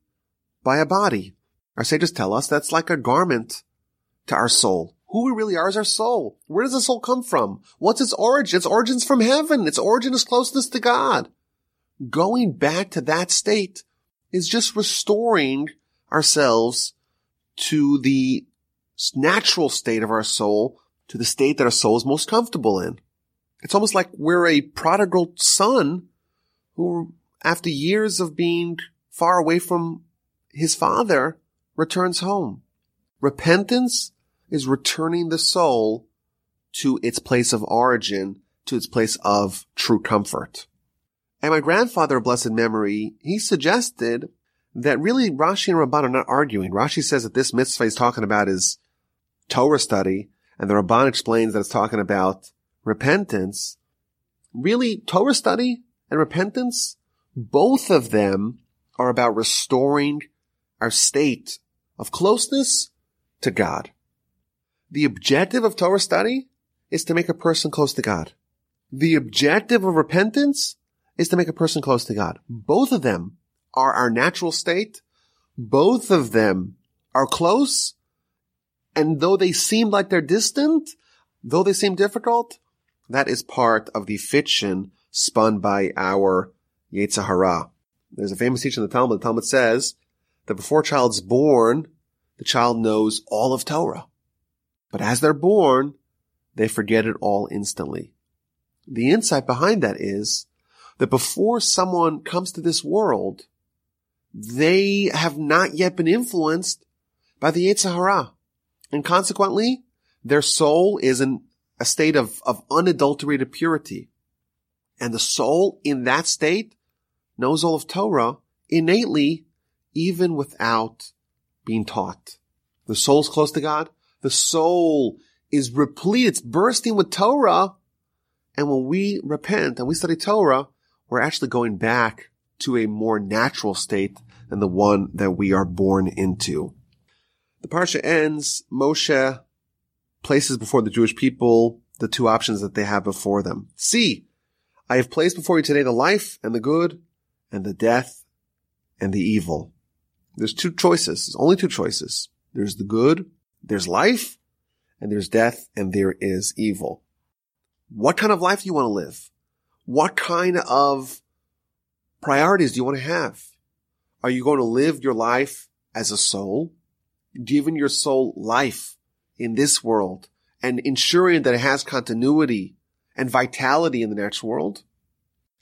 by a body. Our sages tell us that's like a garment to our soul. Who we really are is our soul. Where does the soul come from? What's its origin? Its origin's from heaven. Its origin is closeness to God going back to that state is just restoring ourselves to the natural state of our soul, to the state that our soul is most comfortable in. It's almost like we're a prodigal son who, after years of being far away from his father returns home. Repentance is returning the soul to its place of origin, to its place of true comfort. And my grandfather blessed memory, he suggested that really Rashi and Ramban are not arguing. Rashi says that this mitzvah he's talking about is Torah study, and the Ramban explains that it's talking about repentance. Really, Torah study and repentance, both of them are about restoring our state of closeness to God. The objective of Torah study is to make a person close to God. The objective of repentance is to make a person close to God. Both of them are our natural state. Both of them are close. And though they seem like they're distant, though they seem difficult, that is part of the fiction spun by our Yetzer Hara. There's a famous teaching in the Talmud. The Talmud says that before a child's born, the child knows all of Torah. But as they're born, they forget it all instantly. The insight behind that is that before someone comes to this world, they have not yet been influenced by the Yetzer Hara. And consequently, their soul is in a state of, of unadulterated purity. And the soul in that state knows all of Torah innately, even without being taught. The soul's close to God. The soul is replete. It's bursting with Torah. And when we repent and we study Torah, we're actually going back to a more natural state than the one that we are born into. The parsha ends, Moshe places before the Jewish people the two options that they have before them. See, I have placed before you today the life and the good and the death and the evil. There's two choices. There's only two choices. There's the good, there's life, and there's death, and there is evil. What kind of life do you want to live? What kind of priorities do you want to have? Are you going to live your life as a soul, giving your soul life in this world and ensuring that it has continuity and vitality in the next world?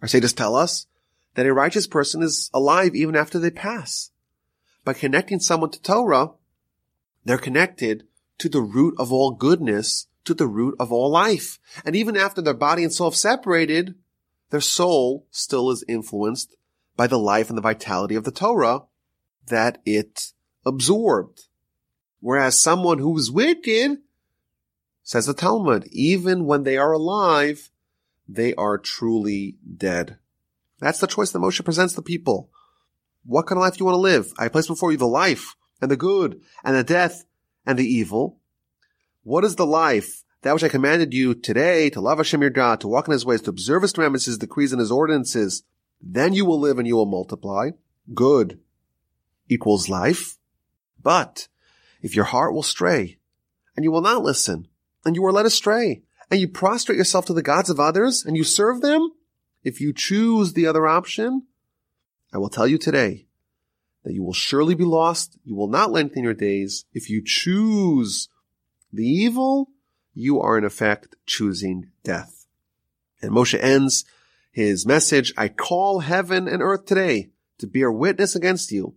Our sages tell us that a righteous person is alive even after they pass. By connecting someone to Torah, they're connected to the root of all goodness, to the root of all life. And even after their body and soul have separated, their soul still is influenced by the life and the vitality of the Torah that it absorbed. Whereas someone who is wicked, says the Talmud, even when they are alive, they are truly dead. That's the choice that Moshe presents the people. What kind of life do you want to live? I place before you the life and the good and the death and the evil. What is the life that which I commanded you today to love Hashem your God, to walk in his ways, to observe his commandments, his decrees, and his ordinances, then you will live and you will multiply. Good equals life. But if your heart will stray and you will not listen and you are led astray and you prostrate yourself to the gods of others and you serve them, if you choose the other option, I will tell you today that you will surely be lost. You will not lengthen your days. If you choose the evil, you are in effect choosing death. And Moshe ends his message, I call heaven and earth today to bear witness against you.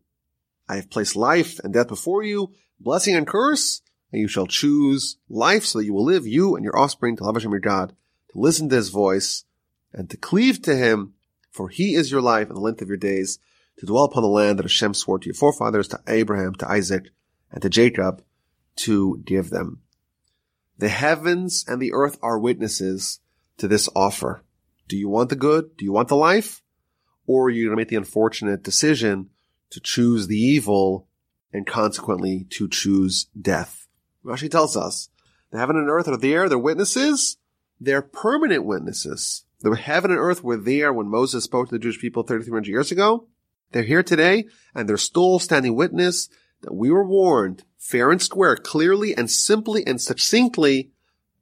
I have placed life and death before you, blessing and curse, and you shall choose life so that you will live, you and your offspring, to love Hashem your God, to listen to his voice, and to cleave to him, for he is your life and the length of your days, to dwell upon the land that Hashem swore to your forefathers, to Abraham, to Isaac, and to Jacob, to give them. The heavens and the earth are witnesses to this offer. Do you want the good? Do you want the life? Or are you going to make the unfortunate decision to choose the evil and consequently to choose death? Rashi tells us the heaven and earth are there. They're witnesses. They're permanent witnesses. The heaven and earth were there when Moses spoke to the Jewish people 3,300 years ago. They're here today and they're still standing witness that we were warned fair and square, clearly and simply and succinctly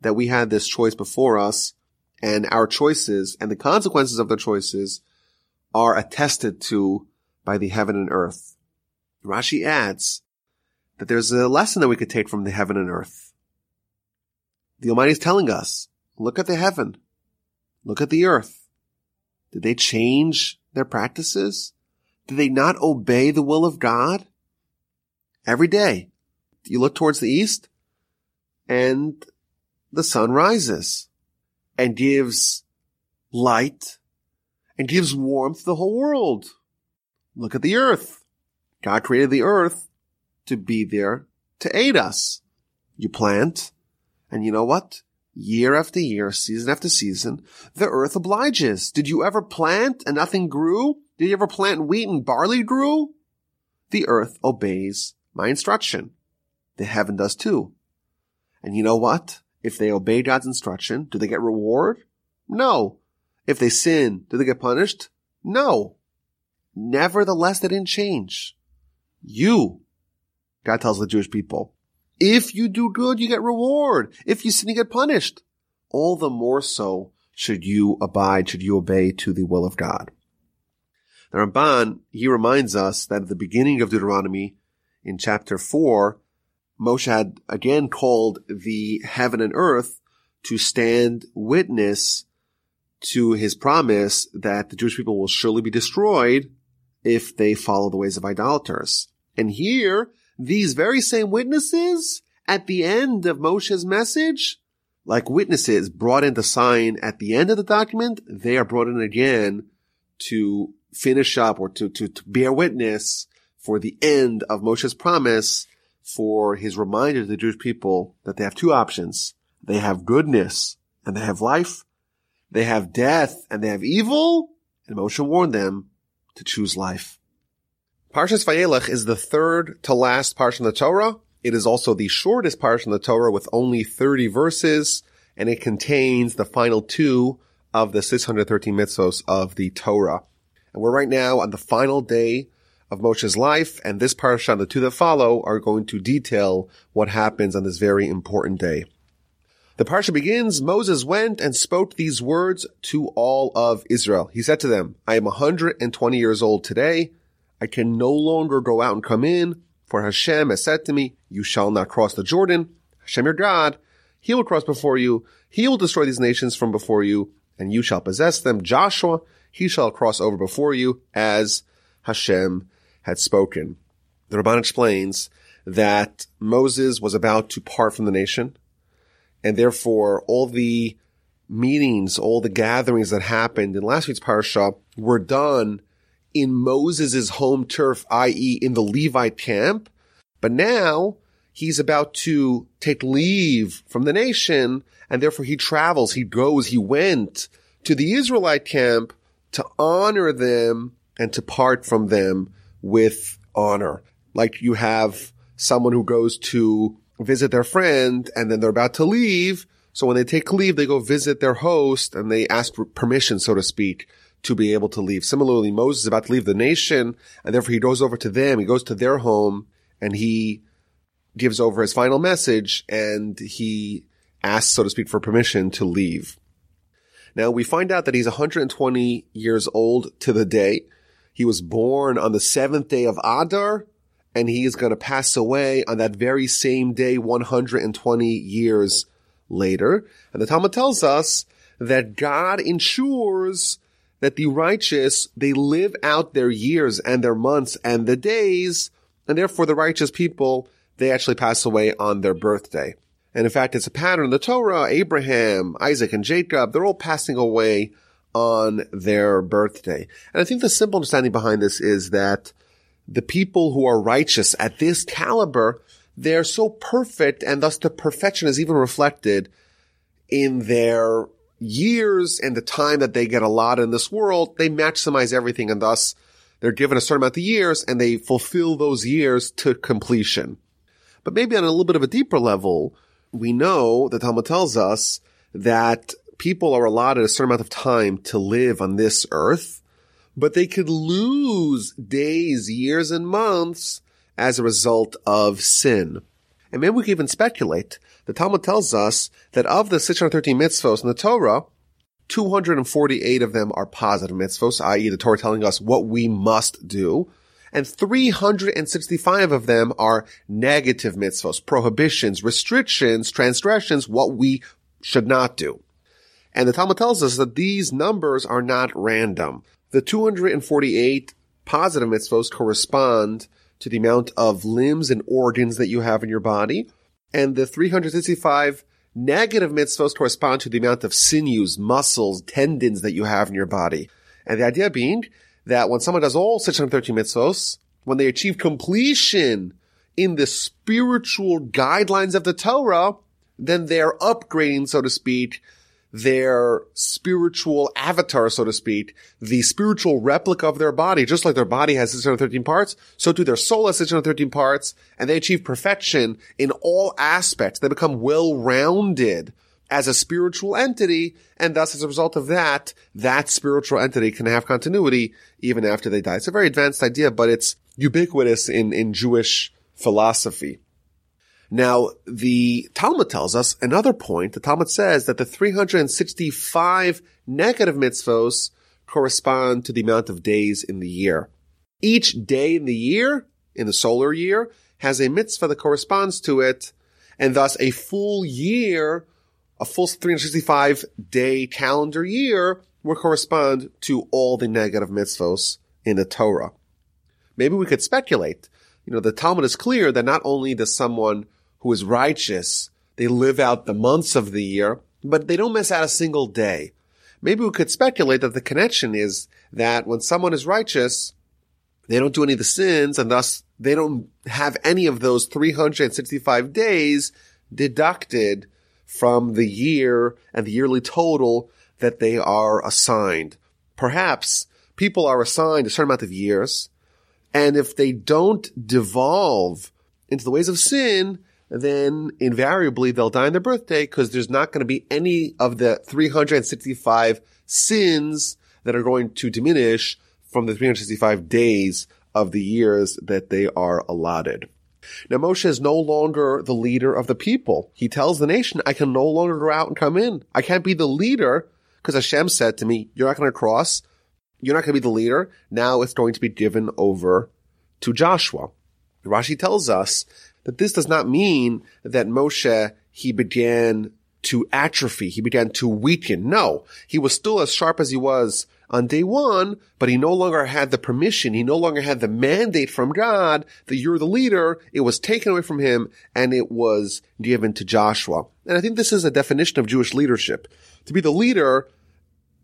that we had this choice before us and our choices and the consequences of the choices are attested to by the heaven and earth. Rashi adds that there's a lesson that we could take from the heaven and earth. The Almighty is telling us, look at the heaven, look at the earth. Did they change their practices? Did they not obey the will of God? Every day. You look towards the east and the sun rises and gives light and gives warmth to the whole world. Look at the earth. God created the earth to be there to aid us. You plant and you know what? Year after year, season after season, the earth obliges. Did you ever plant and nothing grew? Did you ever plant wheat and barley grew? The earth obeys my instruction. The heaven does too. And you know what? If they obey God's instruction, do they get reward? No. If they sin, do they get punished? No. Nevertheless, they didn't change. You, God tells the Jewish people, if you do good, you get reward. If you sin, you get punished. All the more so should you abide, should you obey to the will of God. The Ramban, he reminds us that at the beginning of Deuteronomy, in chapter 4, Moshe had again called the heaven and earth to stand witness to his promise that the Jewish people will surely be destroyed if they follow the ways of idolaters. And here, these very same witnesses at the end of Moshe's message, like witnesses brought in to sign at the end of the document, they are brought in again to finish up or to, to, to bear witness for the end of Moshe's promise for his reminder to the Jewish people that they have two options. They have goodness and they have life. They have death and they have evil. And Moshe warned them to choose life. Parshas Vayeilech is the third to last parsha in the Torah. It is also the shortest parsha in the Torah with only 30 verses, and it contains the final two of the 613 mitzvos of the Torah. And we're right now on the final day of Moshe's life, and this parsha and the two that follow are going to detail what happens on this very important day. The parsha begins, Moses went and spoke these words to all of Israel. He said to them, I am 120 years old today. I can no longer go out and come in, for Hashem has said to me, you shall not cross the Jordan. Hashem your God, he will cross before you. He will destroy these nations from before you, and you shall possess them. Joshua, he shall cross over before you as Hashem had spoken. The Ramban explains that Moses was about to part from the nation, and therefore all the meetings, all the gatherings that happened in last week's parasha were done in Moses' home turf, i.e. in the Levite camp. But now he's about to take leave from the nation and therefore he travels, he goes, he went to the Israelite camp to honor them and to part from them with honor. Like you have someone who goes to visit their friend and then they're about to leave. So when they take leave, they go visit their host and they ask permission, so to speak, to be able to leave. Similarly, Moses is about to leave the nation and therefore he goes over to them. He goes to their home and he gives over his final message and he asks, so to speak, for permission to leave. Now we find out that he's 120 years old to the day. He was born on the seventh day of Adar and he is going to pass away on that very same day 120 years later. And the Talmud tells us that God ensures that the righteous, they live out their years and their months and the days, and therefore the righteous people, they actually pass away on their birthday. And in fact, it's a pattern in the Torah, Abraham, Isaac, and Jacob, they're all passing away on their birthday. And I think the simple understanding behind this is that the people who are righteous at this caliber, they're so perfect and thus the perfection is even reflected in their years and the time that they get a lot in this world, they maximize everything and thus they're given a certain amount of years and they fulfill those years to completion. But maybe on a little bit of a deeper level, we know the Talmud tells us that people are allotted a certain amount of time to live on this earth, but they could lose days, years, and months as a result of sin. And maybe we can even speculate the Talmud tells us that of the 613 mitzvos in the Torah, 248 of them are positive mitzvos, i.e. the Torah telling us what we must do, and 365 of them are negative mitzvos, prohibitions, restrictions, transgressions, what we should not do. And the Talmud tells us that these numbers are not random. The 248 positive mitzvos correspond to the amount of limbs and organs that you have in your body. And the 365 negative mitzvahs correspond to the amount of sinews, muscles, tendons that you have in your body. And the idea being that when someone does all 613 mitzvahs, when they achieve completion in the spiritual guidelines of the Torah, then they're upgrading, so to speak, their spiritual avatar, so to speak, the spiritual replica of their body, just like their body has 613 parts, so too their soul has 613 parts, and they achieve perfection in all aspects. They become well-rounded as a spiritual entity, and thus as a result of that, that spiritual entity can have continuity even after they die. It's a very advanced idea, but it's ubiquitous in, in Jewish philosophy. Now, the Talmud tells us another point. The Talmud says that the 365 negative mitzvos correspond to the amount of days in the year. Each day in the year, in the solar year, has a mitzvah that corresponds to it, and thus a full year, a full 365 day calendar year will correspond to all the negative mitzvos in the Torah. Maybe we could speculate. You know, the Talmud is clear that not only does someone who is righteous, they live out the months of the year, but they don't miss out a single day. Maybe we could speculate that the connection is that when someone is righteous, they don't do any of the sins and thus they don't have any of those 365 days deducted from the year and the yearly total that they are assigned. Perhaps people are assigned a certain amount of years and if they don't devolve into the ways of sin, then invariably they'll die on their birthday because there's not going to be any of the 365 sins that are going to diminish from the 365 days of the years that they are allotted. Now Moshe is no longer the leader of the people. He tells the nation, I can no longer go out and come in. I can't be the leader because Hashem said to me, you're not going to cross. You're not going to be the leader. Now it's going to be given over to Joshua. Rashi tells us that this does not mean that Moshe, he began to atrophy. He began to weaken. No, he was still as sharp as he was on day one, but he no longer had the permission. He no longer had the mandate from God that you're the leader. It was taken away from him and it was given to Joshua. And I think this is a definition of Jewish leadership. To be the leader,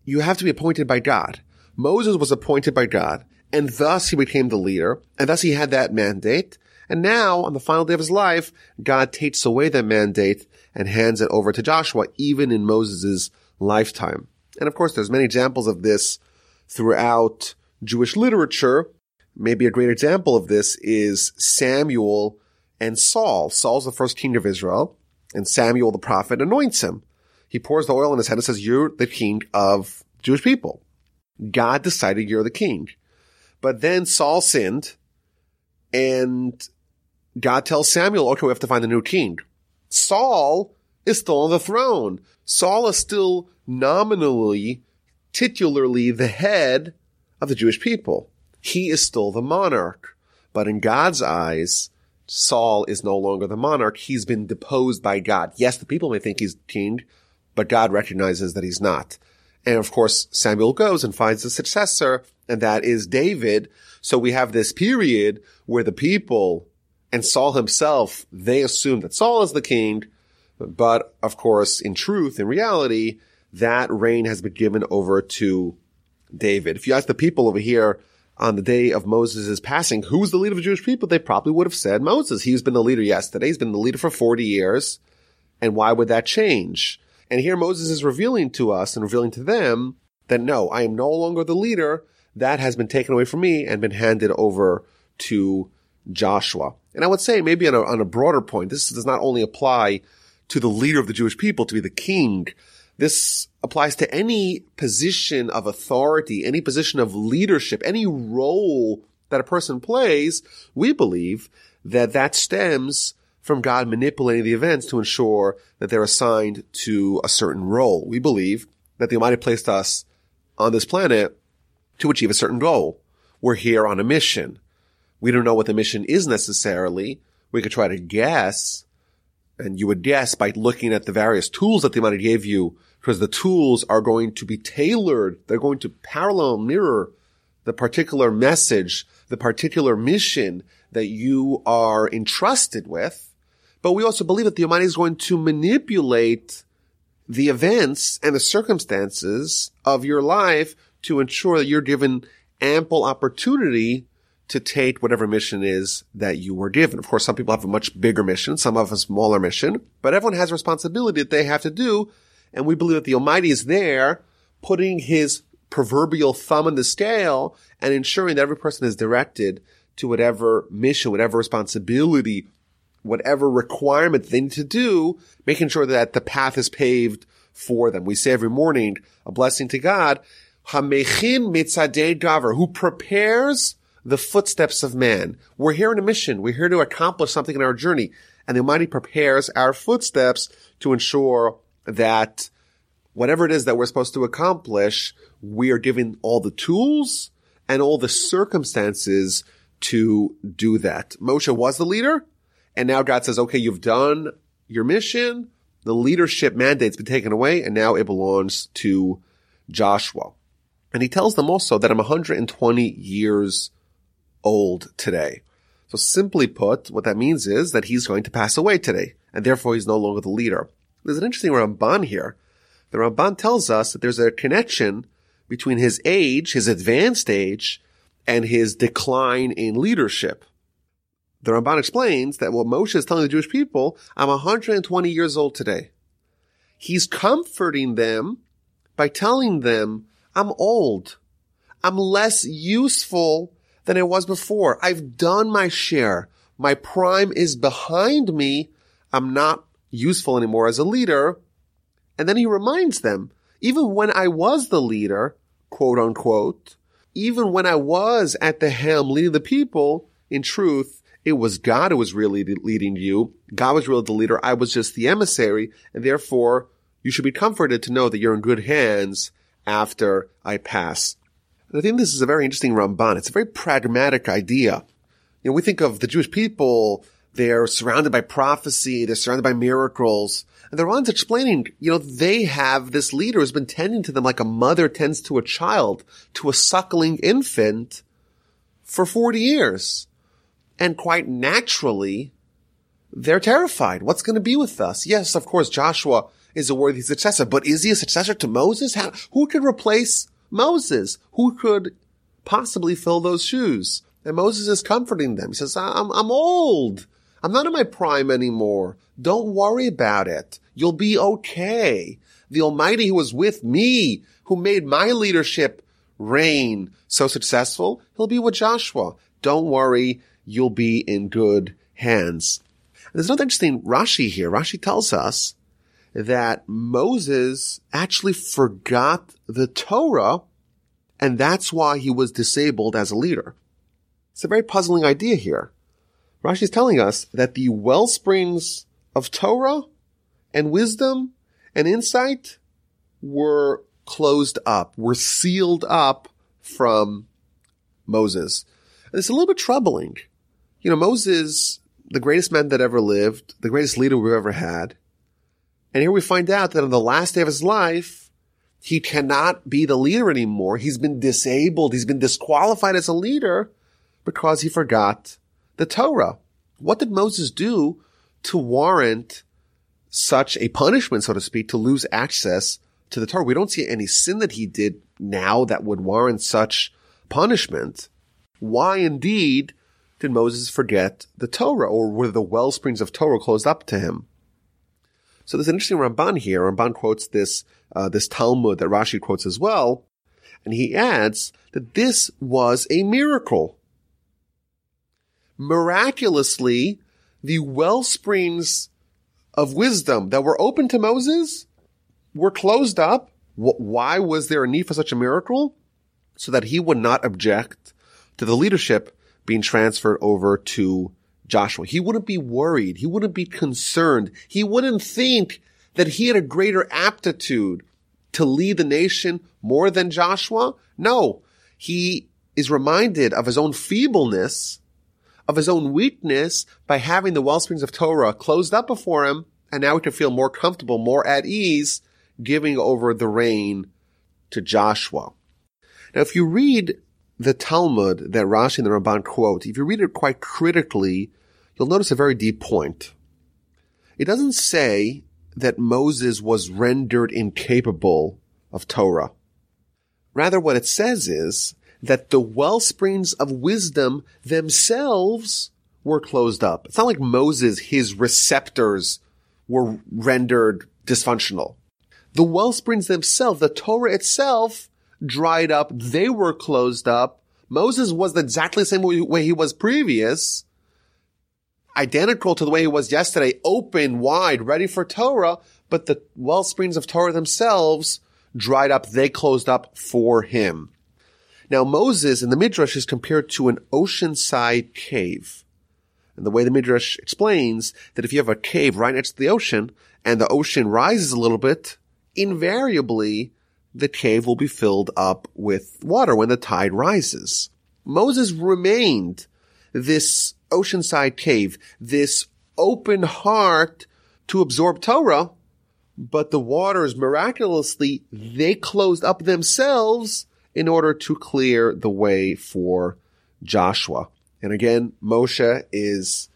you have to be appointed by God. Moses was appointed by God and thus he became the leader and thus he had that mandate. And now, on the final day of his life, God takes away that mandate and hands it over to Joshua, even in Moses' lifetime. And of course, there's many examples of this throughout Jewish literature. Maybe a great example of this is Samuel and Saul. Saul's the first king of Israel, and Samuel the prophet anoints him. He pours the oil on his head and says, you're the king of Jewish people. God decided you're the king. But then Saul sinned, and God tells Samuel, okay, we have to find a new king. Saul is still on the throne. Saul is still nominally, titularly the head of the Jewish people. He is still the monarch. But in God's eyes, Saul is no longer the monarch. He's been deposed by God. Yes, the people may think he's king, but God recognizes that he's not. And of course, Samuel goes and finds a successor, and that is David. So we have this period where the people and Saul himself, they assume that Saul is the king. But of course, in truth, in reality, that reign has been given over to David. If you ask the people over here on the day of Moses' passing, who's the leader of the Jewish people? They probably would have said Moses. He's been the leader yesterday. He's been the leader for 40 years. And why would that change? And here Moses is revealing to us and revealing to them that no, I am no longer the leader. That has been taken away from me and been handed over to Joshua. And I would say maybe on a, on a broader point, this does not only apply to the leader of the Jewish people, to be the king. This applies to any position of authority, any position of leadership, any role that a person plays. We believe that that stems from God manipulating the events to ensure that they're assigned to a certain role. We believe that the Almighty placed us on this planet to achieve a certain goal. We're here on a mission. We don't know what the mission is necessarily. We could try to guess, and you would guess by looking at the various tools that the Almighty gave you, because the tools are going to be tailored. They're going to parallel mirror the particular message, the particular mission that you are entrusted with. But we also believe that the Almighty is going to manipulate the events and the circumstances of your life to ensure that you're given ample opportunity to take whatever mission is that you were given. Of course, some people have a much bigger mission, some have a smaller mission, but everyone has a responsibility that they have to do. And we believe that the Almighty is there putting his proverbial thumb in the scale and ensuring that every person is directed to whatever mission, whatever responsibility, whatever requirement they need to do, making sure that the path is paved for them. We say every morning, a blessing to God, Hamechin mitzadei gaver, who prepares the footsteps of man. We're here on a mission. We're here to accomplish something in our journey. And the Almighty prepares our footsteps to ensure that whatever it is that we're supposed to accomplish, we are given all the tools and all the circumstances to do that. Moshe was the leader, and now God says, okay, you've done your mission. The leadership mandate's been taken away, and now it belongs to Joshua. And he tells them also that I'm 120 years old today. So simply put, what that means is that he's going to pass away today, and therefore he's no longer the leader. There's an interesting Ramban here. The Ramban tells us that there's a connection between his age, his advanced age, and his decline in leadership. The Ramban explains that what Moshe is telling the Jewish people, I'm 120 years old today. He's comforting them by telling them, I'm old. I'm less useful than I was before. I've done my share. My prime is behind me. I'm not useful anymore as a leader. And then he reminds them, even when I was the leader, quote unquote, even when I was at the helm leading the people, in truth, it was God who was really leading you. God was really the leader. I was just the emissary. And therefore, you should be comforted to know that you're in good hands after I pass. I think this is a very interesting Ramban. It's a very pragmatic idea. You know, we think of the Jewish people, they're surrounded by prophecy, they're surrounded by miracles. And the Ramban's explaining, you know, they have this leader who's been tending to them like a mother tends to a child, to a suckling infant for 40 years. And quite naturally, they're terrified. What's going to be with us? Yes, of course, Joshua is a worthy successor, but is he a successor to Moses? How, who could replace Moses, who could possibly fill those shoes? And Moses is comforting them. He says, I'm, I'm old. I'm not in my prime anymore. Don't worry about it. You'll be okay. The Almighty who was with me, who made my leadership reign so successful, he'll be with Joshua. Don't worry. You'll be in good hands. And there's another interesting Rashi here. Rashi tells us that Moses actually forgot the Torah and that's why he was disabled as a leader. It's a very puzzling idea here. Rashi is telling us that the well springs of Torah and wisdom and insight were closed up, were sealed up from Moses. And it's a little bit troubling. You know, Moses, the greatest man that ever lived, the greatest leader we've ever had, and here we find out that on the last day of his life, he cannot be the leader anymore. He's been disabled. He's been disqualified as a leader because he forgot the Torah. What did Moses do to warrant such a punishment, so to speak, to lose access to the Torah? We don't see any sin that he did now that would warrant such punishment. Why indeed did Moses forget the Torah or were the well springs of Torah closed up to him? So there's an interesting Ramban here. Ramban quotes this, uh, this Talmud that Rashi quotes as well. And he adds that this was a miracle. Miraculously, the well springs of wisdom that were open to Moses were closed up. Why was there a need for such a miracle? So that he would not object to the leadership being transferred over to Joshua. He wouldn't be worried. He wouldn't be concerned. He wouldn't think that he had a greater aptitude to lead the nation more than Joshua. No, he is reminded of his own feebleness, of his own weakness by having the well springs of Torah closed up before him. And now he can feel more comfortable, more at ease, giving over the reign to Joshua. Now, if you read the Talmud that Rashi and the Ramban quote, if you read it quite critically, you'll notice a very deep point. It doesn't say that Moses was rendered incapable of Torah. Rather, what it says is that the well springs of wisdom themselves were closed up. It's not like Moses, his receptors were rendered dysfunctional. The well springs themselves, the Torah itself dried up. They were closed up. Moses was exactly the same way he was previous, identical to the way he was yesterday, open, wide, ready for Torah, but the well springs of Torah themselves dried up. They closed up for him. Now Moses in the Midrash is compared to an oceanside cave. And the way the Midrash explains that if you have a cave right next to the ocean and the ocean rises a little bit, invariably the cave will be filled up with water when the tide rises. Moses remained this oceanside cave, this open heart to absorb Torah, but the waters miraculously, they closed up themselves in order to clear the way for Joshua. And again, Moshe is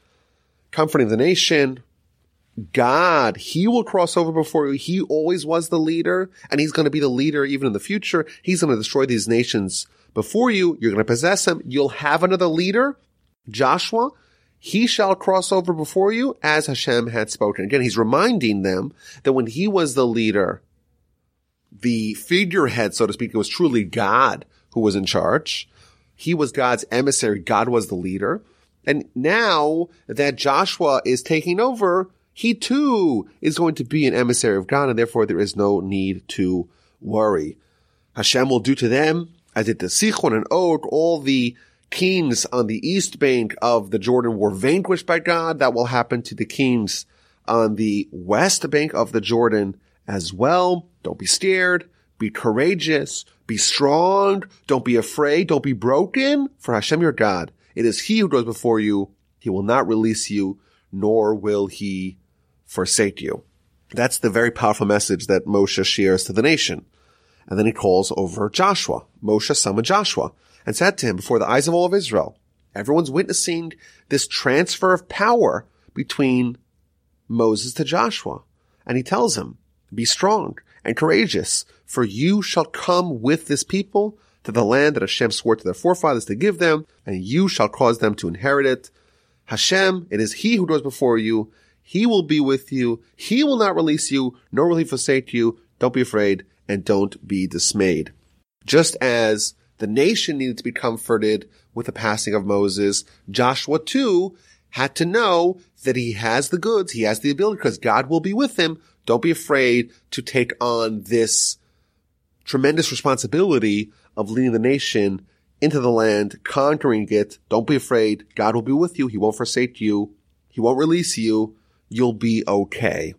comforting the nation. God, he will cross over before you. He always was the leader and he's going to be the leader even in the future. He's going to destroy these nations before you. You're going to possess them. You'll have another leader, Joshua. He shall cross over before you as Hashem had spoken. Again, he's reminding them that when he was the leader, the figurehead, so to speak, it was truly God who was in charge. He was God's emissary. God was the leader. And now that Joshua is taking over, he too is going to be an emissary of God, and therefore there is no need to worry. Hashem will do to them as did to Sichon and Og, all the kings on the east bank of the Jordan were vanquished by God. That will happen to the kings on the west bank of the Jordan as well. Don't be scared. Be courageous. Be strong. Don't be afraid. Don't be broken. For Hashem your God, it is He who goes before you. He will not release you, nor will He forsake you. That's the very powerful message that Moshe shares to the nation. And then he calls over Joshua. Moshe summoned Joshua and said to him before the eyes of all of Israel, everyone's witnessing this transfer of power between Moses to Joshua. And he tells him, be strong and courageous, for you shall come with this people to the land that Hashem swore to their forefathers to give them, and you shall cause them to inherit it. Hashem, it is He who goes before you. He will be with you. He will not release you, nor will He forsake you. Don't be afraid and don't be dismayed. Just as the nation needed to be comforted with the passing of Moses, Joshua too had to know that he has the goods, he has the ability because God will be with him don't be afraid to take on this tremendous responsibility of leading the nation into the land, conquering it. Don't be afraid. God will be with you. He won't forsake you. He won't release you. You'll be okay.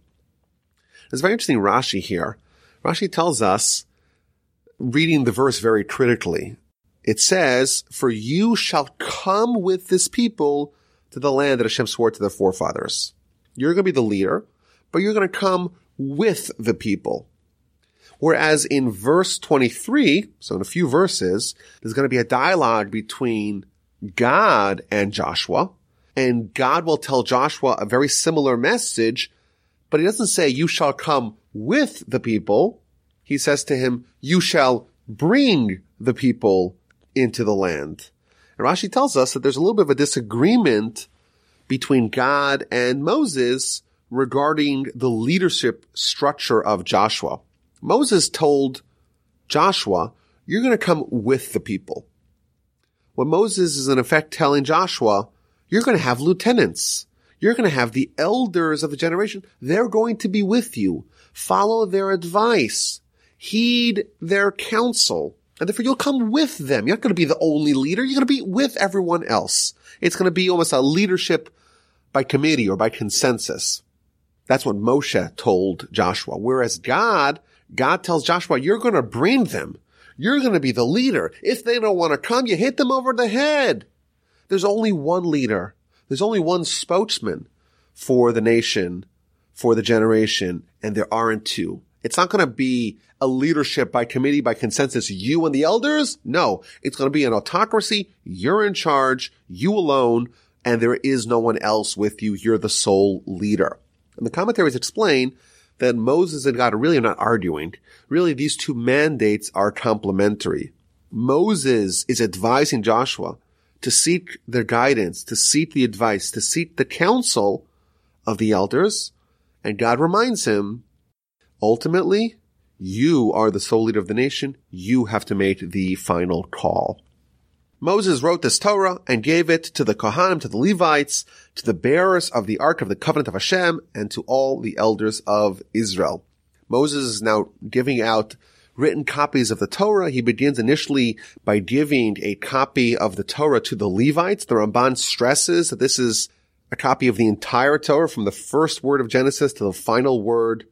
It's very interesting Rashi here. Rashi tells us, reading the verse very critically, it says, for you shall come with this people to the land that Hashem swore to their forefathers. You're going to be the leader but you're going to come with the people. Whereas in verse 23, so in a few verses, there's going to be a dialogue between God and Joshua, and God will tell Joshua a very similar message, but he doesn't say, you shall come with the people. He says to him, you shall bring the people into the land. And Rashi tells us that there's a little bit of a disagreement between God and Moses regarding the leadership structure of Joshua. Moses told Joshua, you're going to come with the people. What Moses is in effect telling Joshua, you're going to have lieutenants. You're going to have the elders of the generation. They're going to be with you. Follow their advice. Heed their counsel. And therefore you'll come with them. You're not going to be the only leader. You're going to be with everyone else. It's going to be almost a leadership by committee or by consensus. That's what Moshe told Joshua. Whereas God, God tells Joshua, you're going to bring them. You're going to be the leader. If they don't want to come, you hit them over the head. There's only one leader. There's only one spokesman for the nation, for the generation, and there aren't two. It's not going to be a leadership by committee, by consensus, you and the elders. No, it's going to be an autocracy. You're in charge, you alone, and there is no one else with you. You're the sole leader. And the commentaries explain that Moses and God are really not arguing. Really, these two mandates are complementary. Moses is advising Joshua to seek their guidance, to seek the advice, to seek the counsel of the elders. And God reminds him, ultimately, you are the sole leader of the nation. You have to make the final call. Moses wrote this Torah and gave it to the Kohanim, to the Levites, to the bearers of the Ark of the Covenant of Hashem, and to all the elders of Israel. Moses is now giving out written copies of the Torah. He begins initially by giving a copy of the Torah to the Levites. The Ramban stresses that this is a copy of the entire Torah from the first word of Genesis to the final word,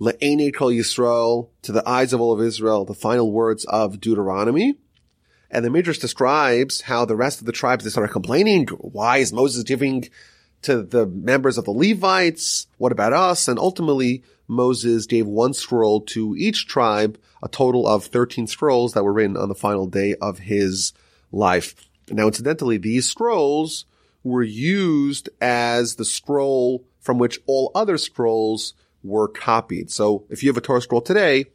Le'ene Kol Yisrael, to the eyes of all of Israel, the final words of Deuteronomy. And the Midrash describes how the rest of the tribes, they started complaining. Why is Moses giving to the members of the Levites? What about us? And ultimately, Moses gave one scroll to each tribe, a total of 13 scrolls that were written on the final day of his life. Now, incidentally, these scrolls were used as the scroll from which all other scrolls were copied. So if you have a Torah scroll today,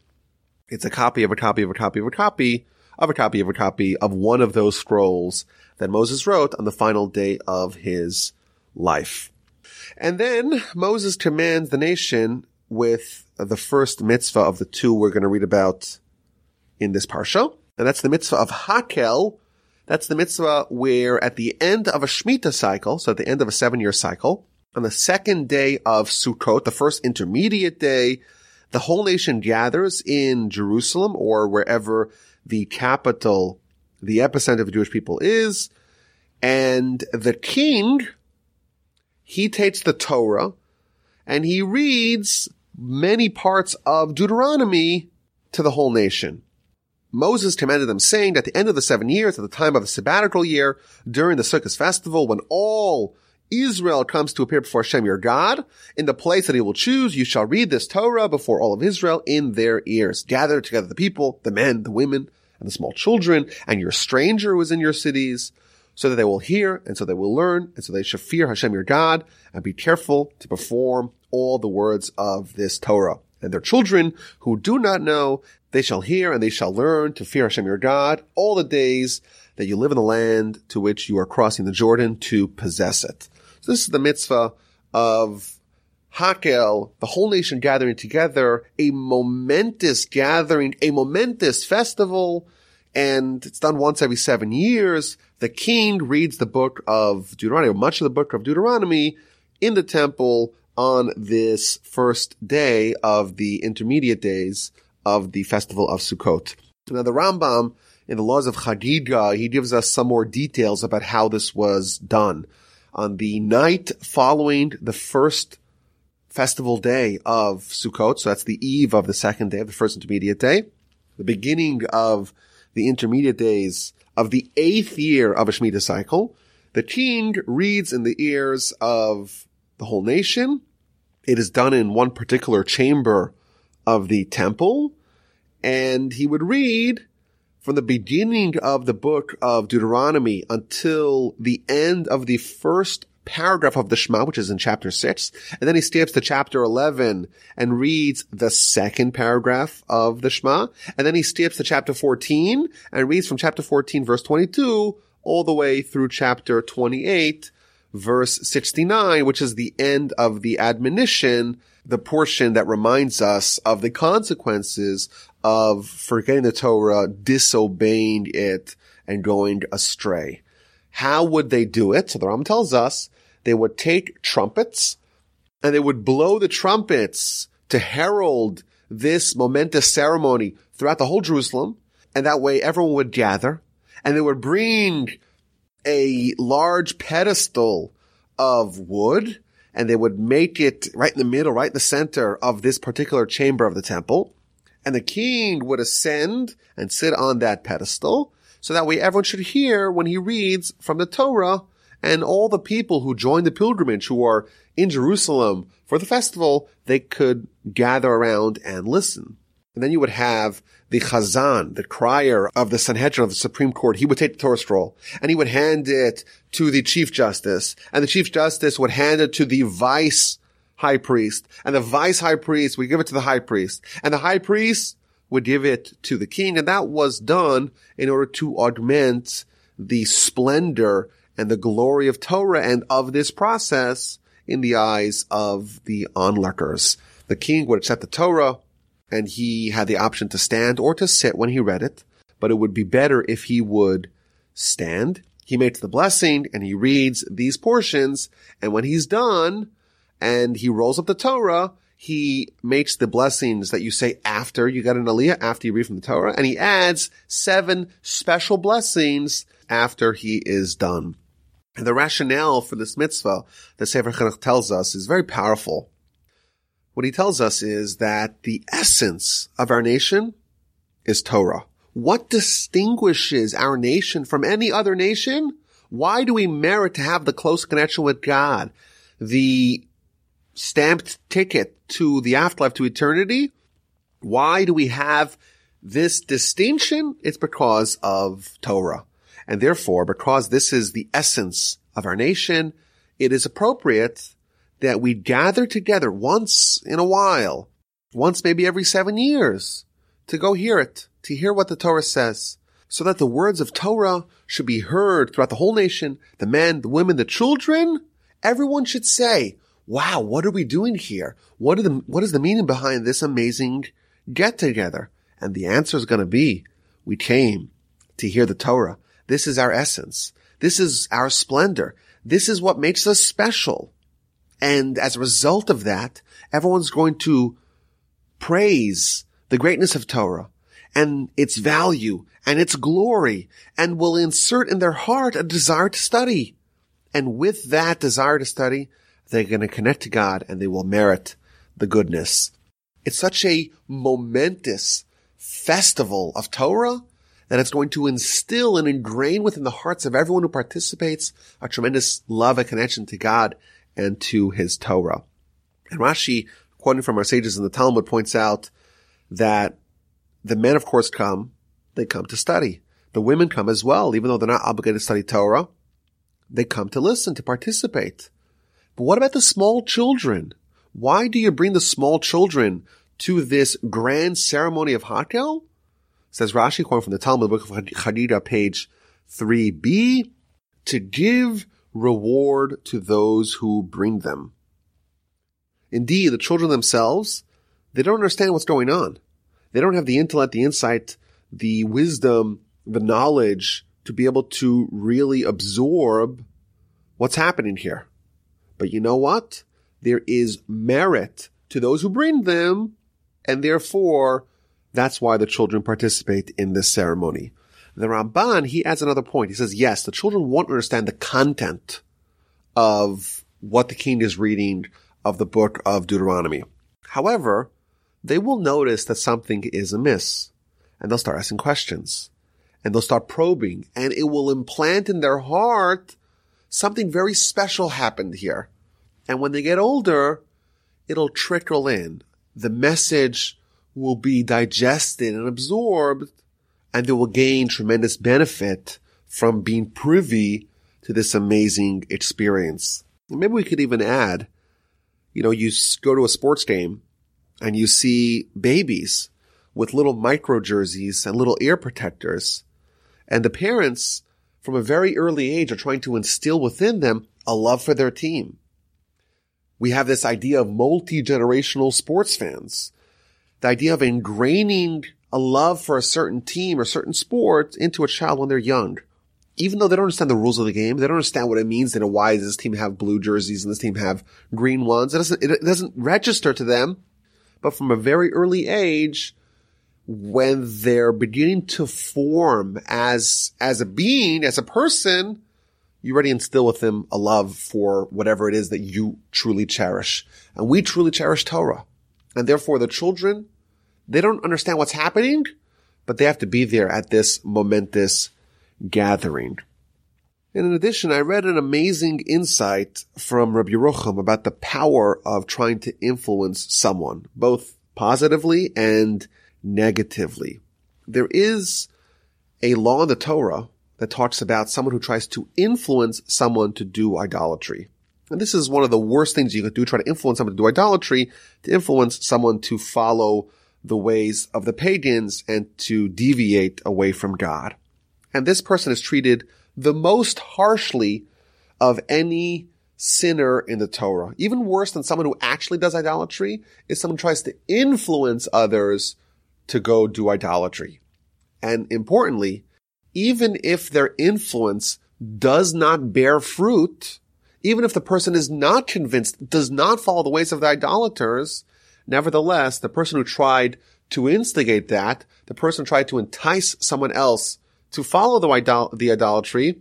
it's a copy of a copy of a copy of a copy of a copy of a copy of one of those scrolls that Moses wrote on the final day of his life. And then Moses commands the nation with the first mitzvah of the two we're going to read about in this parsha. And that's the mitzvah of Hakel. That's the mitzvah where at the end of a Shemitah cycle, so at the end of a seven year cycle, on the second day of Sukkot, the first intermediate day, the whole nation gathers in Jerusalem or wherever the capital, the epicenter of the Jewish people is. And the king, he takes the Torah and he reads many parts of Deuteronomy to the whole nation. Moses commanded them saying, at the end of the seven years, at the time of the sabbatical year, during the Sukkot festival, when all Israel comes to appear before Hashem your God, in the place that he will choose, you shall read this Torah before all of Israel in their ears. Gather together the people, the men, the women, and the small children, and your stranger who is in your cities, so that they will hear, and so they will learn, and so they shall fear Hashem your God, and be careful to perform all the words of this Torah. And their children who do not know, they shall hear and they shall learn to fear Hashem your God all the days that you live in the land to which you are crossing the Jordan to possess it. This is the mitzvah of Hakel, the whole nation gathering together, a momentous gathering, a momentous festival, and it's done once every seven years. The king reads the book of Deuteronomy, much of the book of Deuteronomy in the temple on this first day of the intermediate days of the festival of Sukkot. Now the Rambam in the laws of Chagiga, he gives us some more details about how this was done. On the night following the first festival day of Sukkot, so that's the eve of the second day of the first intermediate day, the beginning of the intermediate days of the eighth year of a Shemitah cycle, the king reads in the ears of the whole nation. It is done in one particular chamber of the temple. And he would read from the beginning of the book of Deuteronomy until the end of the first paragraph of the Shema, which is in chapter 6. And then he skips to chapter 11 and reads the second paragraph of the Shema. And then he skips to chapter 14 and reads from chapter 14 verse 22 all the way through chapter 28 verse 69, which is the end of the admonition, the portion that reminds us of the consequences of forgetting the Torah, disobeying it, and going astray. How would they do it? So the Ram tells us they would take trumpets and they would blow the trumpets to herald this momentous ceremony throughout the whole Jerusalem. And that way everyone would gather and they would bring a large pedestal of wood and they would make it right in the middle, right in the center of this particular chamber of the temple. And the king would ascend and sit on that pedestal so that way everyone should hear when he reads from the Torah And all the people who join the pilgrimage who are in Jerusalem for the festival, they could gather around and listen. And then you would have the Chazan, the crier of the Sanhedrin of the Supreme Court. He would take the Torah scroll and he would hand it to the Chief Justice and the Chief Justice would hand it to the Vice High Priest and the Vice High Priest would give it to the High Priest and the High Priest would give it to the King. And that was done in order to augment the splendor and the glory of Torah and of this process in the eyes of the onlookers. The king would accept the Torah and he had the option to stand or to sit when he read it, but it would be better if he would stand. He makes the blessing and he reads these portions. And when he's done and he rolls up the Torah, he makes the blessings that you say after you got an aliyah, after you read from the Torah, and he adds seven special blessings after he is done. And the rationale for this mitzvah that Sefer Chinuch tells us is very powerful. What he tells us is that the essence of our nation is Torah. What distinguishes our nation from any other nation? Why do we merit to have the close connection with God? The stamped ticket to the afterlife, to eternity? Why do we have this distinction? It's because of Torah. And therefore, because this is the essence of our nation, it is appropriate that we gather together once in a while, once maybe every seven years, to go hear it, to hear what the Torah says, so that the words of Torah should be heard throughout the whole nation, the men, the women, the children. Everyone should say, wow, what are we doing here? What, the, what is the meaning behind this amazing get together? And the answer is going to be, we came to hear the Torah. This is our essence. This is our splendor. This is what makes us special. And as a result of that, everyone's going to praise the greatness of Torah and its value and its glory and will insert in their heart a desire to study. And with that desire to study, they're going to connect to God and they will merit the goodness. It's such a momentous festival of Torah that it's going to instill and ingrain within the hearts of everyone who participates a tremendous love and connection to God and to his Torah. And Rashi, quoting from our sages in the Talmud, points out that the men, of course, come, they come to study. The women come as well, even though they're not obligated to study Torah. They come to listen, to participate. But what about the small children? Why do you bring the small children to this grand ceremony of Hakel? Says Rashi, quoting from the Talmud, book of Chagiga, page 3b, to give reward to those who bring them. Indeed, the children themselves, they don't understand what's going on. They don't have the intellect, the insight, the wisdom, the knowledge to be able to really absorb what's happening here. But you know what? There is merit to those who bring them, and therefore that's why the children participate in this ceremony. The Ramban, he adds another point. He says, yes, the children won't understand the content of what the king is reading of the book of Deuteronomy. However, they will notice that something is amiss and they'll start asking questions and they'll start probing and it will implant in their heart something very special happened here. And when they get older, it'll trickle in. The message will be digested and absorbed and they will gain tremendous benefit from being privy to this amazing experience. And maybe we could even add, you know, you go to a sports game and you see babies with little micro jerseys and little ear protectors. And the parents from a very early age are trying to instill within them a love for their team. We have this idea of multi-generational sports fans the idea of ingraining a love for a certain team or certain sport into a child when they're young. Even though they don't understand the rules of the game, they don't understand what it means that why does this team have blue jerseys and this team have green ones. It doesn't, it doesn't register to them. But from a very early age, when they're beginning to form as, as a being, as a person, you already instill with them a love for whatever it is that you truly cherish. And we truly cherish Torah. And therefore the children, they don't understand what's happening, but they have to be there at this momentous gathering. And in addition, I read an amazing insight from Rabbi Yerucham about the power of trying to influence someone, both positively and negatively. There is a law in the Torah that talks about someone who tries to influence someone to do idolatry. And this is one of the worst things you could do, try to influence someone to do idolatry, to influence someone to follow the ways of the pagans and to deviate away from God. And this person is treated the most harshly of any sinner in the Torah. Even worse than someone who actually does idolatry is someone who tries to influence others to go do idolatry. And importantly, even if their influence does not bear fruit, even if the person is not convinced, does not follow the ways of the idolaters, nevertheless, the person who tried to instigate that, the person tried to entice someone else to follow the, idol- the idolatry,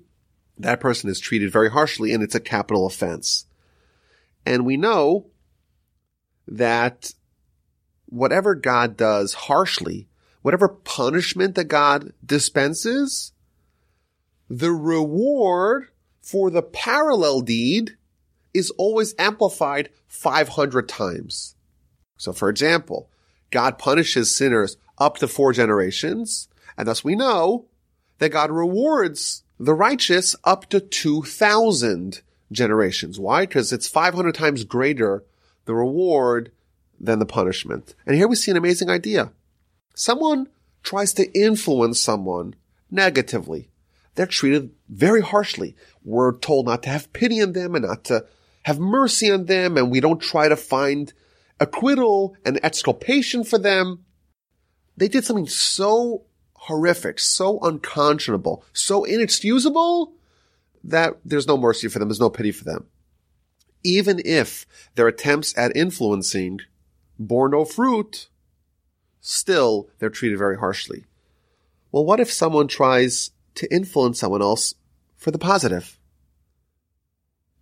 that person is treated very harshly and it's a capital offense. And we know that whatever God does harshly, whatever punishment that God dispenses, the reward for the parallel deed is always amplified 500 times. So for example, God punishes sinners up to four generations, and thus we know that God rewards the righteous up to 2,000 generations. Why? Because it's 500 times greater the reward than the punishment. And here we see an amazing idea. Someone tries to influence someone negatively. They're treated very harshly. We're told not to have pity on them and not to have mercy on them, and we don't try to find acquittal and exculpation for them. They did something so horrific, so unconscionable, so inexcusable that there's no mercy for them. There's no pity for them. Even if their attempts at influencing bore no fruit, still they're treated very harshly. Well, what if someone tries to influence someone else for the positive?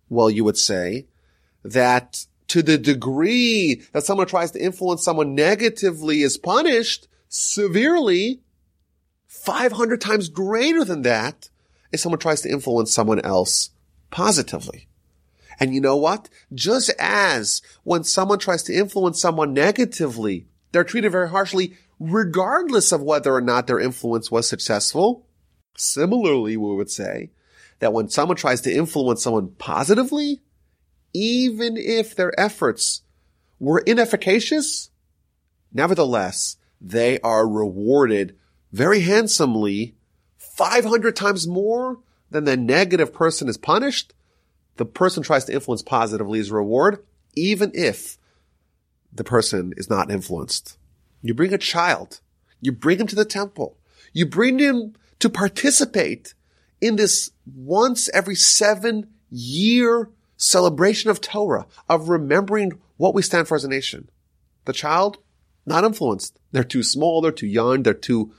Well, you would say that to the degree that someone tries to influence someone negatively is punished severely, 500 times greater than that if someone tries to influence someone else positively. And you know what? Just as when someone tries to influence someone negatively, they're treated very harshly regardless of whether or not their influence was successful. Similarly, we would say that when someone tries to influence someone positively, even if their efforts were inefficacious, nevertheless, they are rewarded very handsomely 500 times more than the negative person is punished. The person tries to influence positively is reward, even if the person is not influenced. You bring a child, you bring him to the temple, you bring him to participate in this once every seven year celebration of Torah, of remembering what we stand for as a nation. The child, not influenced. They're too small, they're too young, they're too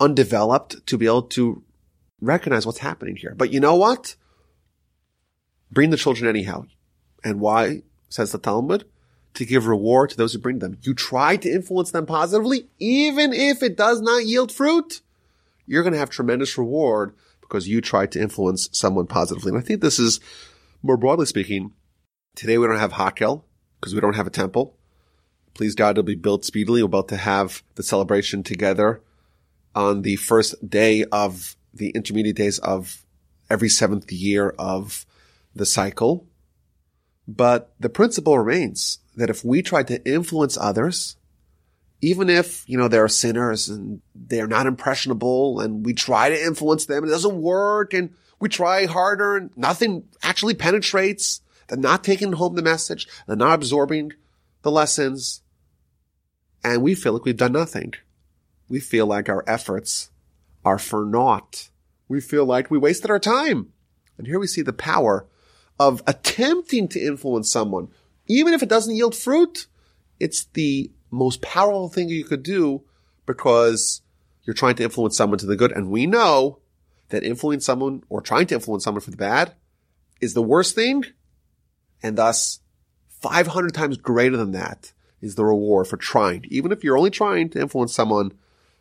undeveloped to be able to recognize what's happening here. But you know what? Bring the children anyhow. And why, says the Talmud? To give reward to those who bring them. You try to influence them positively, even if it does not yield fruit. You're going to have tremendous reward because you tried to influence someone positively. And I think this is, more broadly speaking, today we don't have Hakel because we don't have a temple. Please God, it'll be built speedily. We're about to have the celebration together on the first day of the intermediate days of every seventh year of the cycle. But the principle remains that if we try to influence others, even if, you know, they're sinners and they're not impressionable and we try to influence them and it doesn't work and we try harder and nothing actually penetrates, they're not taking home the message, they're not absorbing the lessons, and we feel like we've done nothing we feel like our efforts are for naught. We feel like we wasted our time. And here we see the power of attempting to influence someone. Even if it doesn't yield fruit, it's the most powerful thing you could do because you're trying to influence someone to the good. And we know that influence someone or trying to influence someone for the bad is the worst thing. And thus 500 times greater than that is the reward for trying. Even if you're only trying to influence someone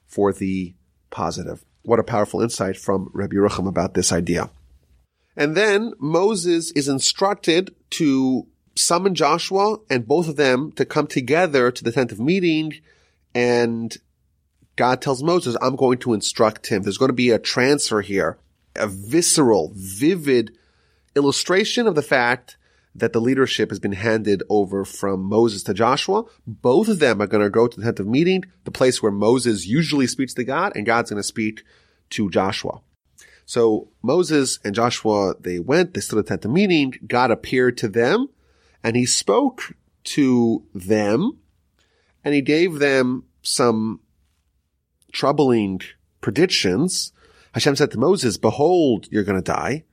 for the positive. What a powerful insight from Rabbi Yerucham about this idea. And then Moses is instructed to summon Joshua and both of them to come together to the tent of meeting. And God tells Moses, I'm going to instruct him. There's going to be a transfer here, a visceral, vivid illustration of the fact that the leadership has been handed over from Moses to Joshua. Both of them are going to go to the tent of meeting, the place where Moses usually speaks to God, and God's going to speak to Joshua. So Moses and Joshua, they went, they stood at the tent of meeting, God appeared to them, and he spoke to them, and he gave them some troubling predictions. Hashem said to Moses, behold, you're going to die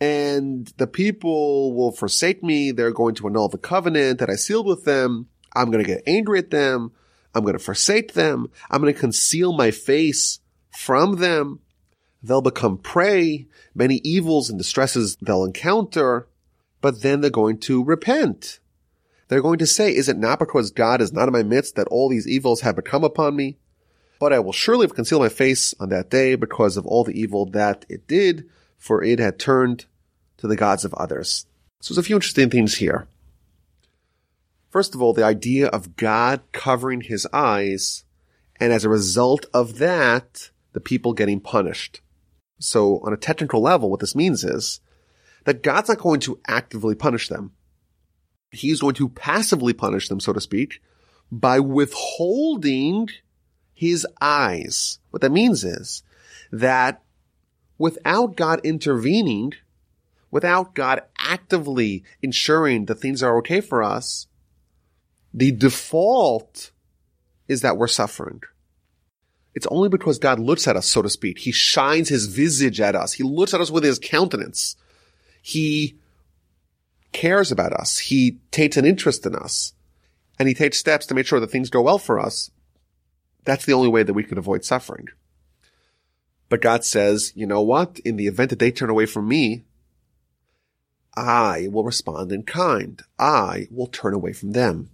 and the people will forsake me. They're going to annul the covenant that I sealed with them. I'm going to get angry at them. I'm going to forsake them. I'm going to conceal my face from them. They'll become prey, many evils and distresses they'll encounter, but then they're going to repent. They're going to say, is it not because God is not in my midst that all these evils have become upon me? But I will surely have concealed my face on that day because of all the evil that it did, for it had turned to the gods of others. So there's a few interesting things here. First of all, the idea of God covering his eyes, and as a result of that, the people getting punished. So on a technical level, what this means is that God's not going to actively punish them. He's going to passively punish them, so to speak, by withholding his eyes. What that means is that without God intervening, without God actively ensuring that things are okay for us, the default is that we're suffering. It's only because God looks at us, so to speak. He shines his visage at us. He looks at us with his countenance. He cares about us. He takes an interest in us and he takes steps to make sure that things go well for us. That's the only way that we can avoid suffering. But God says, you know what? In the event that they turn away from me, I will respond in kind. I will turn away from them.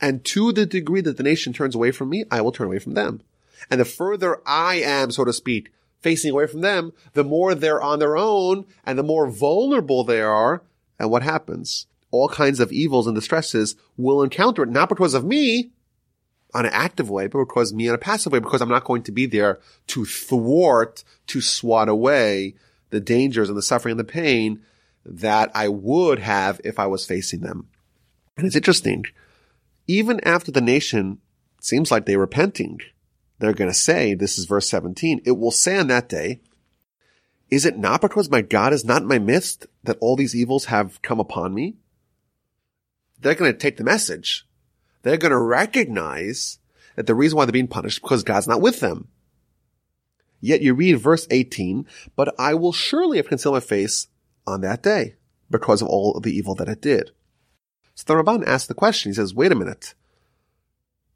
And to the degree that the nation turns away from me, I will turn away from them. And the further I am, so to speak, facing away from them, the more they're on their own and the more vulnerable they are. And what happens? All kinds of evils and distresses will encounter it, not because of me on an active way, but because me on a passive way, because I'm not going to be there to thwart, to swat away the dangers and the suffering and the pain that I would have if I was facing them. And it's interesting. Even after the nation seems like they're repenting, they're going to say, this is verse 17, it will say on that day, is it not because my God is not in my midst that all these evils have come upon me? They're going to take the message. They're going to recognize that the reason why they're being punished is because God's not with them. Yet you read verse 18, but I will surely have concealed my face on that day because of all of the evil that it did. So the Ramban asks the question, he says, wait a minute.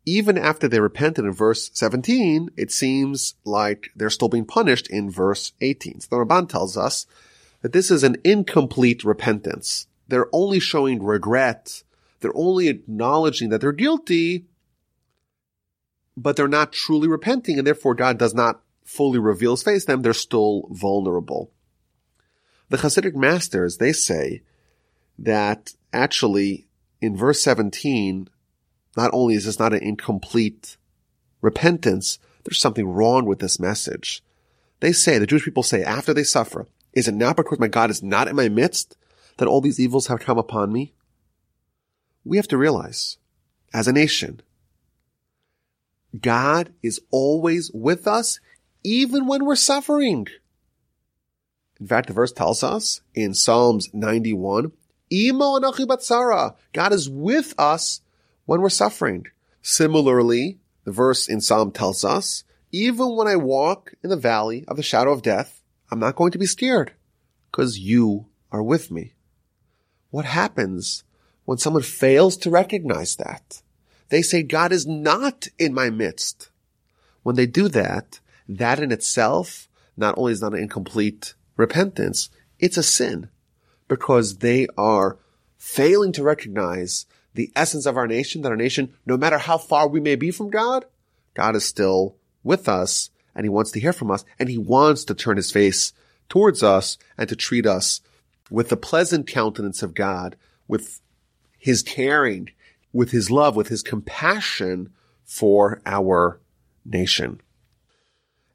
Even after they repented in verse 17, it seems like they're still being punished in verse 18. So the Ramban tells us that this is an incomplete repentance. They're only showing regret. They're only acknowledging that they're guilty, but they're not truly repenting, and therefore God does not fully reveal his face to them. They're still vulnerable. The Hasidic masters, they say that actually in verse 17, not only is this not an incomplete repentance, there's something wrong with this message. They say, the Jewish people say, after they suffer, is it not because my God is not in my midst that all these evils have come upon me? We have to realize, as a nation, God is always with us, even when we're suffering. In fact, the verse tells us in Psalms 91, Imo batsara. God is with us when we're suffering. Similarly, the verse in Psalm tells us, even when I walk in the valley of the shadow of death, I'm not going to be scared because you are with me. What happens when someone fails to recognize that? They say God is not in my midst. When they do that, that in itself not only is not an incomplete repentance, it's a sin because they are failing to recognize the essence of our nation, that our nation, no matter how far we may be from God, God is still with us and he wants to hear from us and he wants to turn his face towards us and to treat us with the pleasant countenance of God, with his caring, with his love, with his compassion for our nation.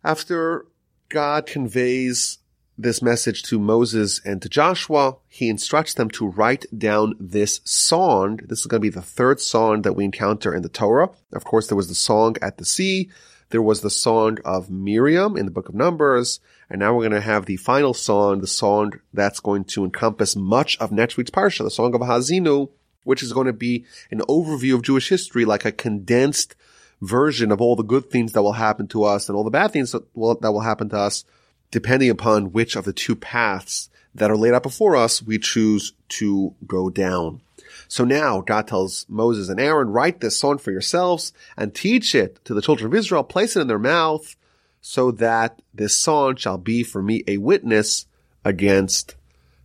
After God conveys this message to Moses and to Joshua, he instructs them to write down this song. This is going to be the third song that we encounter in the Torah. Of course, there was the song at the sea. There was the song of Miriam in the book of Numbers. And now we're going to have the final song, the song that's going to encompass much of next week's parsha, the song of Haazinu, which is going to be an overview of Jewish history, like a condensed version of all the good things that will happen to us and all the bad things that will, that will happen to us depending upon which of the two paths that are laid out before us we choose to go down. So now God tells Moses and Aaron, write this song for yourselves and teach it to the children of Israel, place it in their mouth so that this song shall be for me a witness against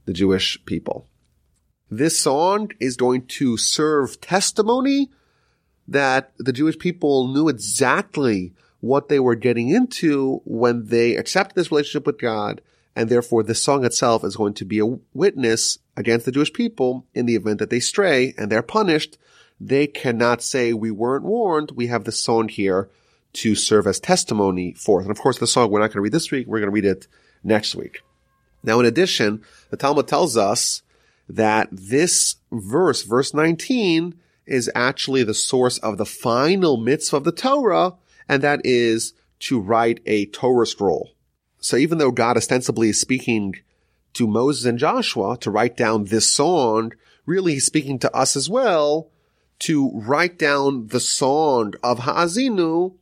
the Jewish people. This song is going to serve testimony that the Jewish people knew exactly what they were getting into when they accepted this relationship with God. And therefore, the song itself is going to be a witness against the Jewish people in the event that they stray and they're punished. They cannot say, we weren't warned. We have the song here to serve as testimony for. And of course, the song we're not going to read this week. We're going to read it next week. Now, in addition, the Talmud tells us that this verse, verse 19, is actually the source of the final mitzvah of the Torah, and that is to write a Torah scroll. So even though God ostensibly is speaking to Moses and Joshua to write down this song, really he's speaking to us as well to write down the song of Haazinu,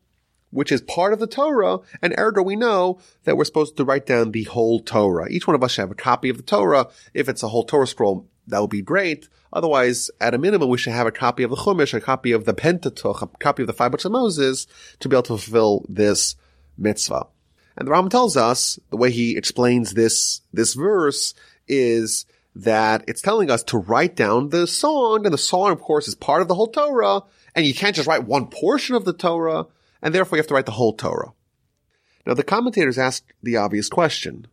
which is part of the Torah, and ergo we know that we're supposed to write down the whole Torah. Each one of us should have a copy of the Torah. If it's a whole Torah scroll, that would be great. Otherwise, at a minimum, we should have a copy of the Chumash, a copy of the Pentateuch, a copy of the five books of Moses to be able to fulfill this mitzvah. And the Rambam tells us the way he explains this, this verse is that it's telling us to write down the song, and the song, of course, is part of the whole Torah, and you can't just write one portion of the Torah, and therefore you have to write the whole Torah. Now, the commentators ask the obvious question.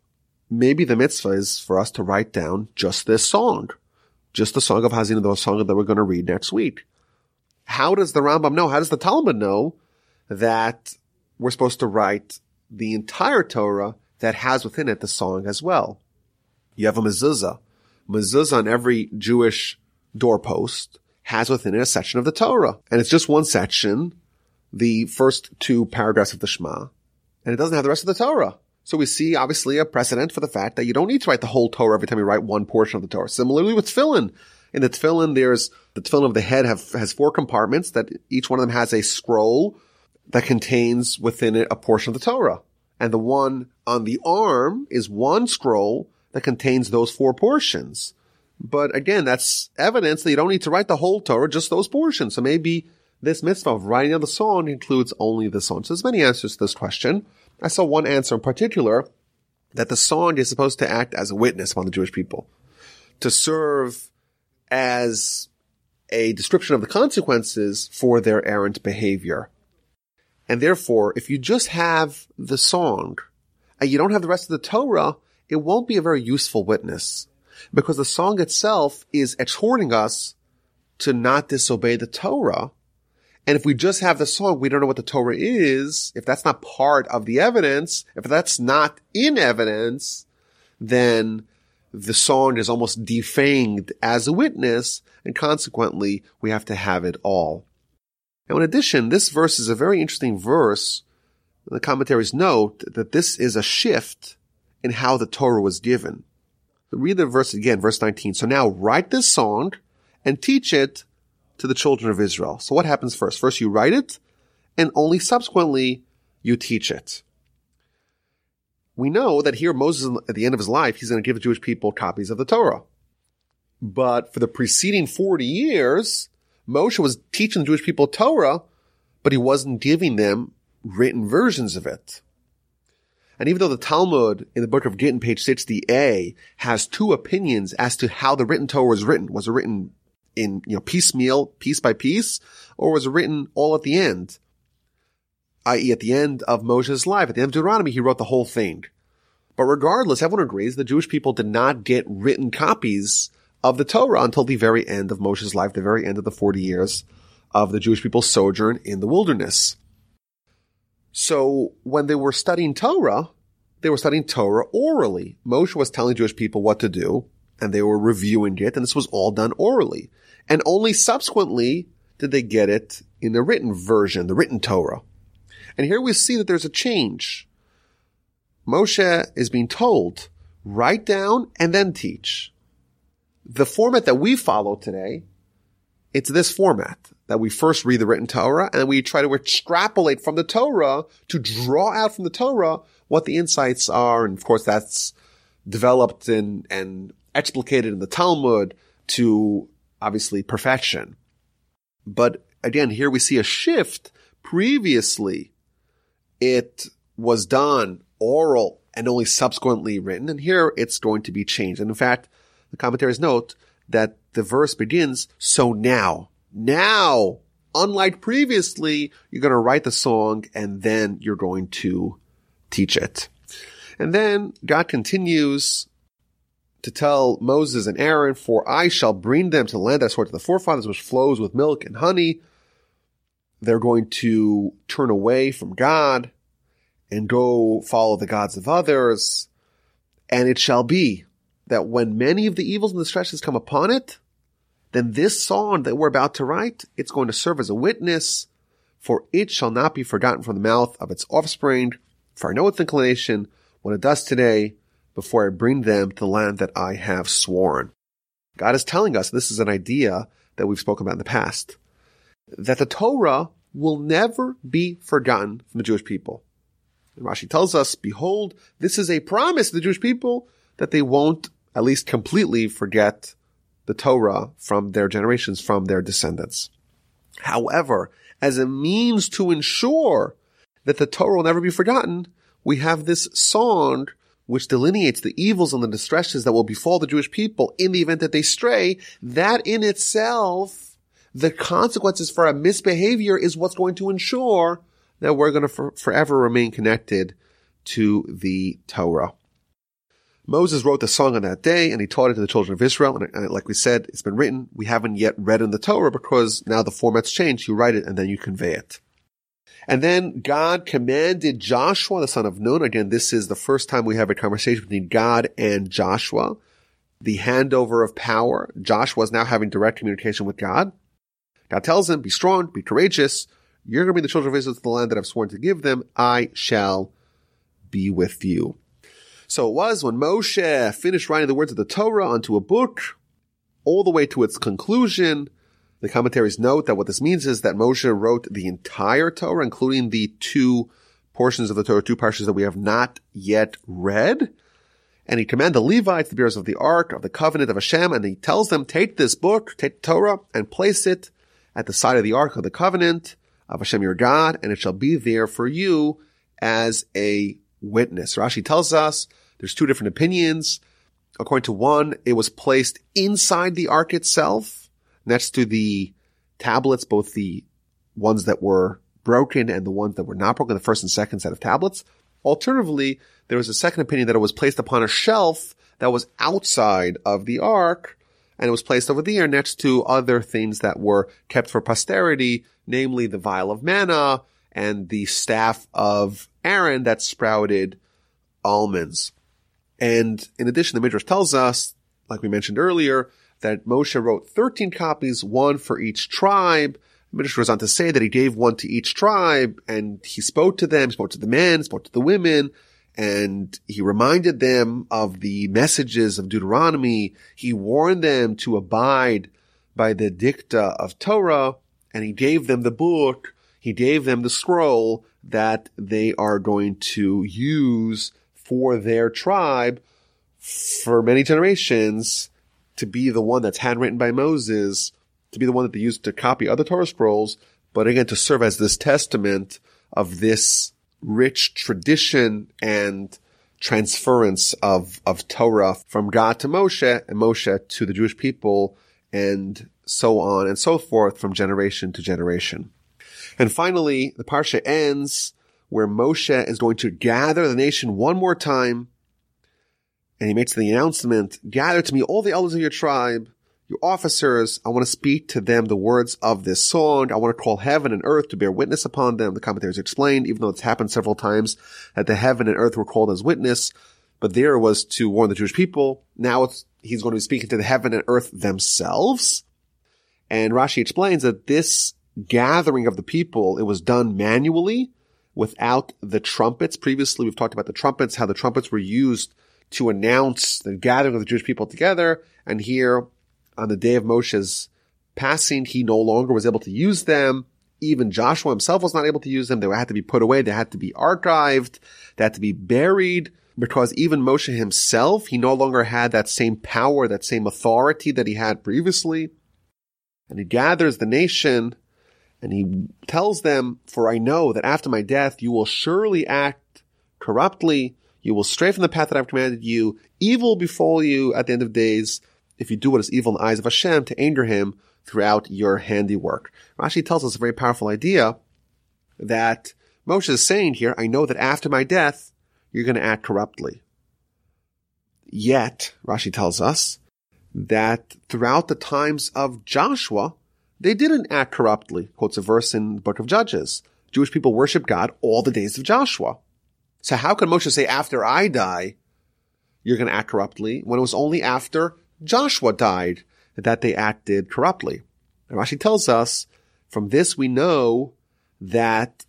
Maybe the mitzvah is for us to write down just this song just the Song of Haazinu, the song that we're going to read next week. How does the Rambam know? How does the Talmud know that we're supposed to write the entire Torah that has within it the song as well? You have a mezuzah. Mezuzah on every Jewish doorpost has within it a section of the Torah. And it's just one section, the first two paragraphs of the Shema, and it doesn't have the rest of the Torah. So we see obviously a precedent for the fact that you don't need to write the whole Torah every time you write one portion of the Torah. Similarly with tefillin. In the tefillin, there's the tefillin of the head have, has four compartments that each one of them has a scroll that contains within it a portion of the Torah. And the one on the arm is one scroll that contains those four portions. But again, that's evidence that you don't need to write the whole Torah, just those portions. So maybe this mitzvah of writing down the song includes only the song. So there's many answers to this question. I saw one answer in particular that the song is supposed to act as a witness upon the Jewish people, to serve as a description of the consequences for their errant behavior. And therefore, if you just have the song and you don't have the rest of the Torah, it won't be a very useful witness because the song itself is exhorting us to not disobey the Torah and if we just have the song, we don't know what the Torah is. If that's not part of the evidence, if that's not in evidence, then the song is almost defanged as a witness, and consequently, we have to have it all. Now, in addition, this verse is a very interesting verse. The commentaries note that this is a shift in how the Torah was given. Read the verse again, verse 19. So now write this song and teach it to the children of Israel. So what happens first? First you write it and only subsequently you teach it. We know that here Moses at the end of his life, he's going to give the Jewish people copies of the Torah. But for the preceding 40 years, Moshe was teaching the Jewish people Torah, but he wasn't giving them written versions of it. And even though the Talmud in the book of Gittin, page 60a, has two opinions as to how the written Torah was written, was it written in, you know, piecemeal, piece by piece, or was it written all at the end? I.e. at the end of Moshe's life, at the end of Deuteronomy, he wrote the whole thing. But regardless, everyone agrees the Jewish people did not get written copies of the Torah until the very end of Moshe's life, the very end of the 40 years of the Jewish people's sojourn in the wilderness. So when they were studying Torah, they were studying Torah orally. Moshe was telling Jewish people what to do, and they were reviewing it, and this was all done orally. And only subsequently did they get it in the written version, the written Torah. And here we see that there's a change. Moshe is being told, write down and then teach. The format that we follow today, it's this format that we first read the written Torah and we try to extrapolate from the Torah to draw out from the Torah what the insights are. And of course, that's developed in, and explicated in the Talmud to obviously perfection. But again, here we see a shift. Previously, it was done oral and only subsequently written. And here it's going to be changed. And in fact, the commentaries note that the verse begins, so now, now, unlike previously, you're going to write the song and then you're going to teach it. And then God continues to tell Moses and Aaron, for I shall bring them to the land that I swore to the forefathers, which flows with milk and honey. They're going to turn away from God and go follow the gods of others. And it shall be that when many of the evils and distresses come upon it, then this song that we're about to write, it's going to serve as a witness, for it shall not be forgotten from the mouth of its offspring, for I know its inclination, what it does today, before I bring them to the land that I have sworn. God is telling us, this is an idea that we've spoken about in the past, that the Torah will never be forgotten from the Jewish people. And Rashi tells us, behold, this is a promise to the Jewish people that they won't at least completely forget the Torah from their generations, from their descendants. However, as a means to ensure that the Torah will never be forgotten, we have this song which delineates the evils and the distresses that will befall the Jewish people in the event that they stray. That in itself, the consequences for a misbehavior is what's going to ensure that we're going to for- forever remain connected to the Torah. Moses wrote the song on that day and he taught it to the children of Israel. And like we said, it's been written. We haven't yet read in the Torah because now the format's changed. You write it and then you convey it. And then God commanded Joshua, the son of Nun. Again, this is the first time we have a conversation between God and Joshua. The handover of power. Joshua is now having direct communication with God. God tells him, be strong, be courageous. You're going to be the children of Israel to the land that I've sworn to give them. I shall be with you. So it was when Moshe finished writing the words of the Torah onto a book, all the way to its conclusion. The commentaries note that what this means is that Moshe wrote the entire Torah, including the two portions of the Torah, two parshas that we have not yet read. And he commanded the Levites, the bearers of the ark of the covenant of Hashem, and he tells them, take this book, take the Torah, and place it at the side of the ark of the covenant of Hashem your God, and it shall be there for you as a witness. Rashi tells us there's two different opinions. According to one, it was placed inside the ark itself, next to the tablets, both the ones that were broken and the ones that were not broken, the first and second set of tablets. Alternatively, there was a second opinion that it was placed upon a shelf that was outside of the ark, and it was placed over there next to other things that were kept for posterity, namely the vial of manna and the staff of Aaron that sprouted almonds. And in addition, the Midrash tells us, like we mentioned earlier, that Moshe wrote 13 copies, one for each tribe. The Midrash goes on to say that he gave one to each tribe and he spoke to them, spoke to the men, spoke to the women, and he reminded them of the messages of Deuteronomy. He warned them to abide by the dicta of Torah and he gave them the book. He gave them the scroll that they are going to use for their tribe for many generations to be the one that's handwritten by Moses, to be the one that they used to copy other Torah scrolls, but again to serve as this testament of this rich tradition and transference of, of Torah from God to Moshe and Moshe to the Jewish people and so on and so forth from generation to generation. And finally, the Parsha ends where Moshe is going to gather the nation one more time And he makes the announcement, gather to me all the elders of your tribe, your officers. I want to speak to them the words of this song. I want to call heaven and earth to bear witness upon them. The commentators explained, even though it's happened several times, that the heaven and earth were called as witness, but there was to warn the Jewish people. Now he's going to be speaking to the heaven and earth themselves. And Rashi explains that this gathering of the people, it was done manually without the trumpets. Previously, we've talked about the trumpets, how the trumpets were used to announce the gathering of the Jewish people together. And here, on the day of Moshe's passing, he no longer was able to use them. Even Joshua himself was not able to use them. They had to be put away. They had to be archived. They had to be buried because even Moshe himself, he no longer had that same power, that same authority that he had previously. And he gathers the nation and he tells them, for I know that after my death, you will surely act corruptly. You will stray from the path that I've commanded you. Evil befall you at the end of days if you do what is evil in the eyes of Hashem to anger him throughout your handiwork. Rashi tells us a very powerful idea that Moshe is saying here, I know that after my death, you're going to act corruptly. Yet, Rashi tells us that throughout the times of Joshua, they didn't act corruptly, quotes a verse in the book of Judges. Jewish people worship God all the days of Joshua. So how can Moshe say, after I die, you're going to act corruptly, when it was only after Joshua died that they acted corruptly? And Rashi tells us, from this we know that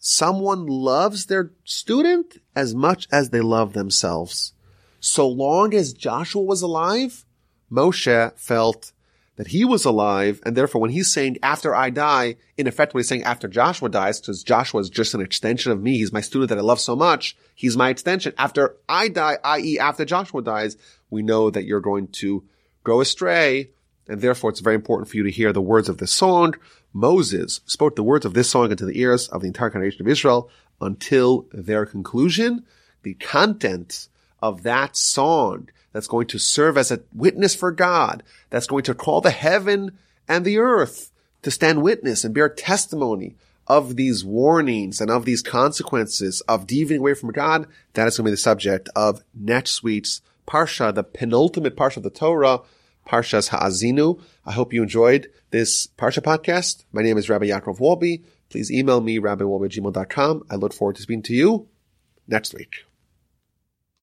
someone loves their student as much as they love themselves. So long as Joshua was alive, Moshe felt that he was alive, and therefore when he's saying after I die, in effect what he's saying after Joshua dies, because Joshua is just an extension of me, he's my student that I love so much, he's my extension. After I die, i.e. after Joshua dies, we know that you're going to go astray, and therefore it's very important for you to hear the words of this song. Moses spoke the words of this song into the ears of the entire congregation of Israel until their conclusion. The content of that song that's going to serve as a witness for God, that's going to call the heaven and the earth to stand witness and bear testimony of these warnings and of these consequences of deviating away from God. That is going to be the subject of next week's Parsha, the penultimate Parsha of the Torah, Parshas Ha'azinu. I hope you enjoyed this Parsha podcast. My name is Rabbi Yaakov Wolbe. Please email me, rabbiwolbe@gmail.com. I look forward to speaking to you next week.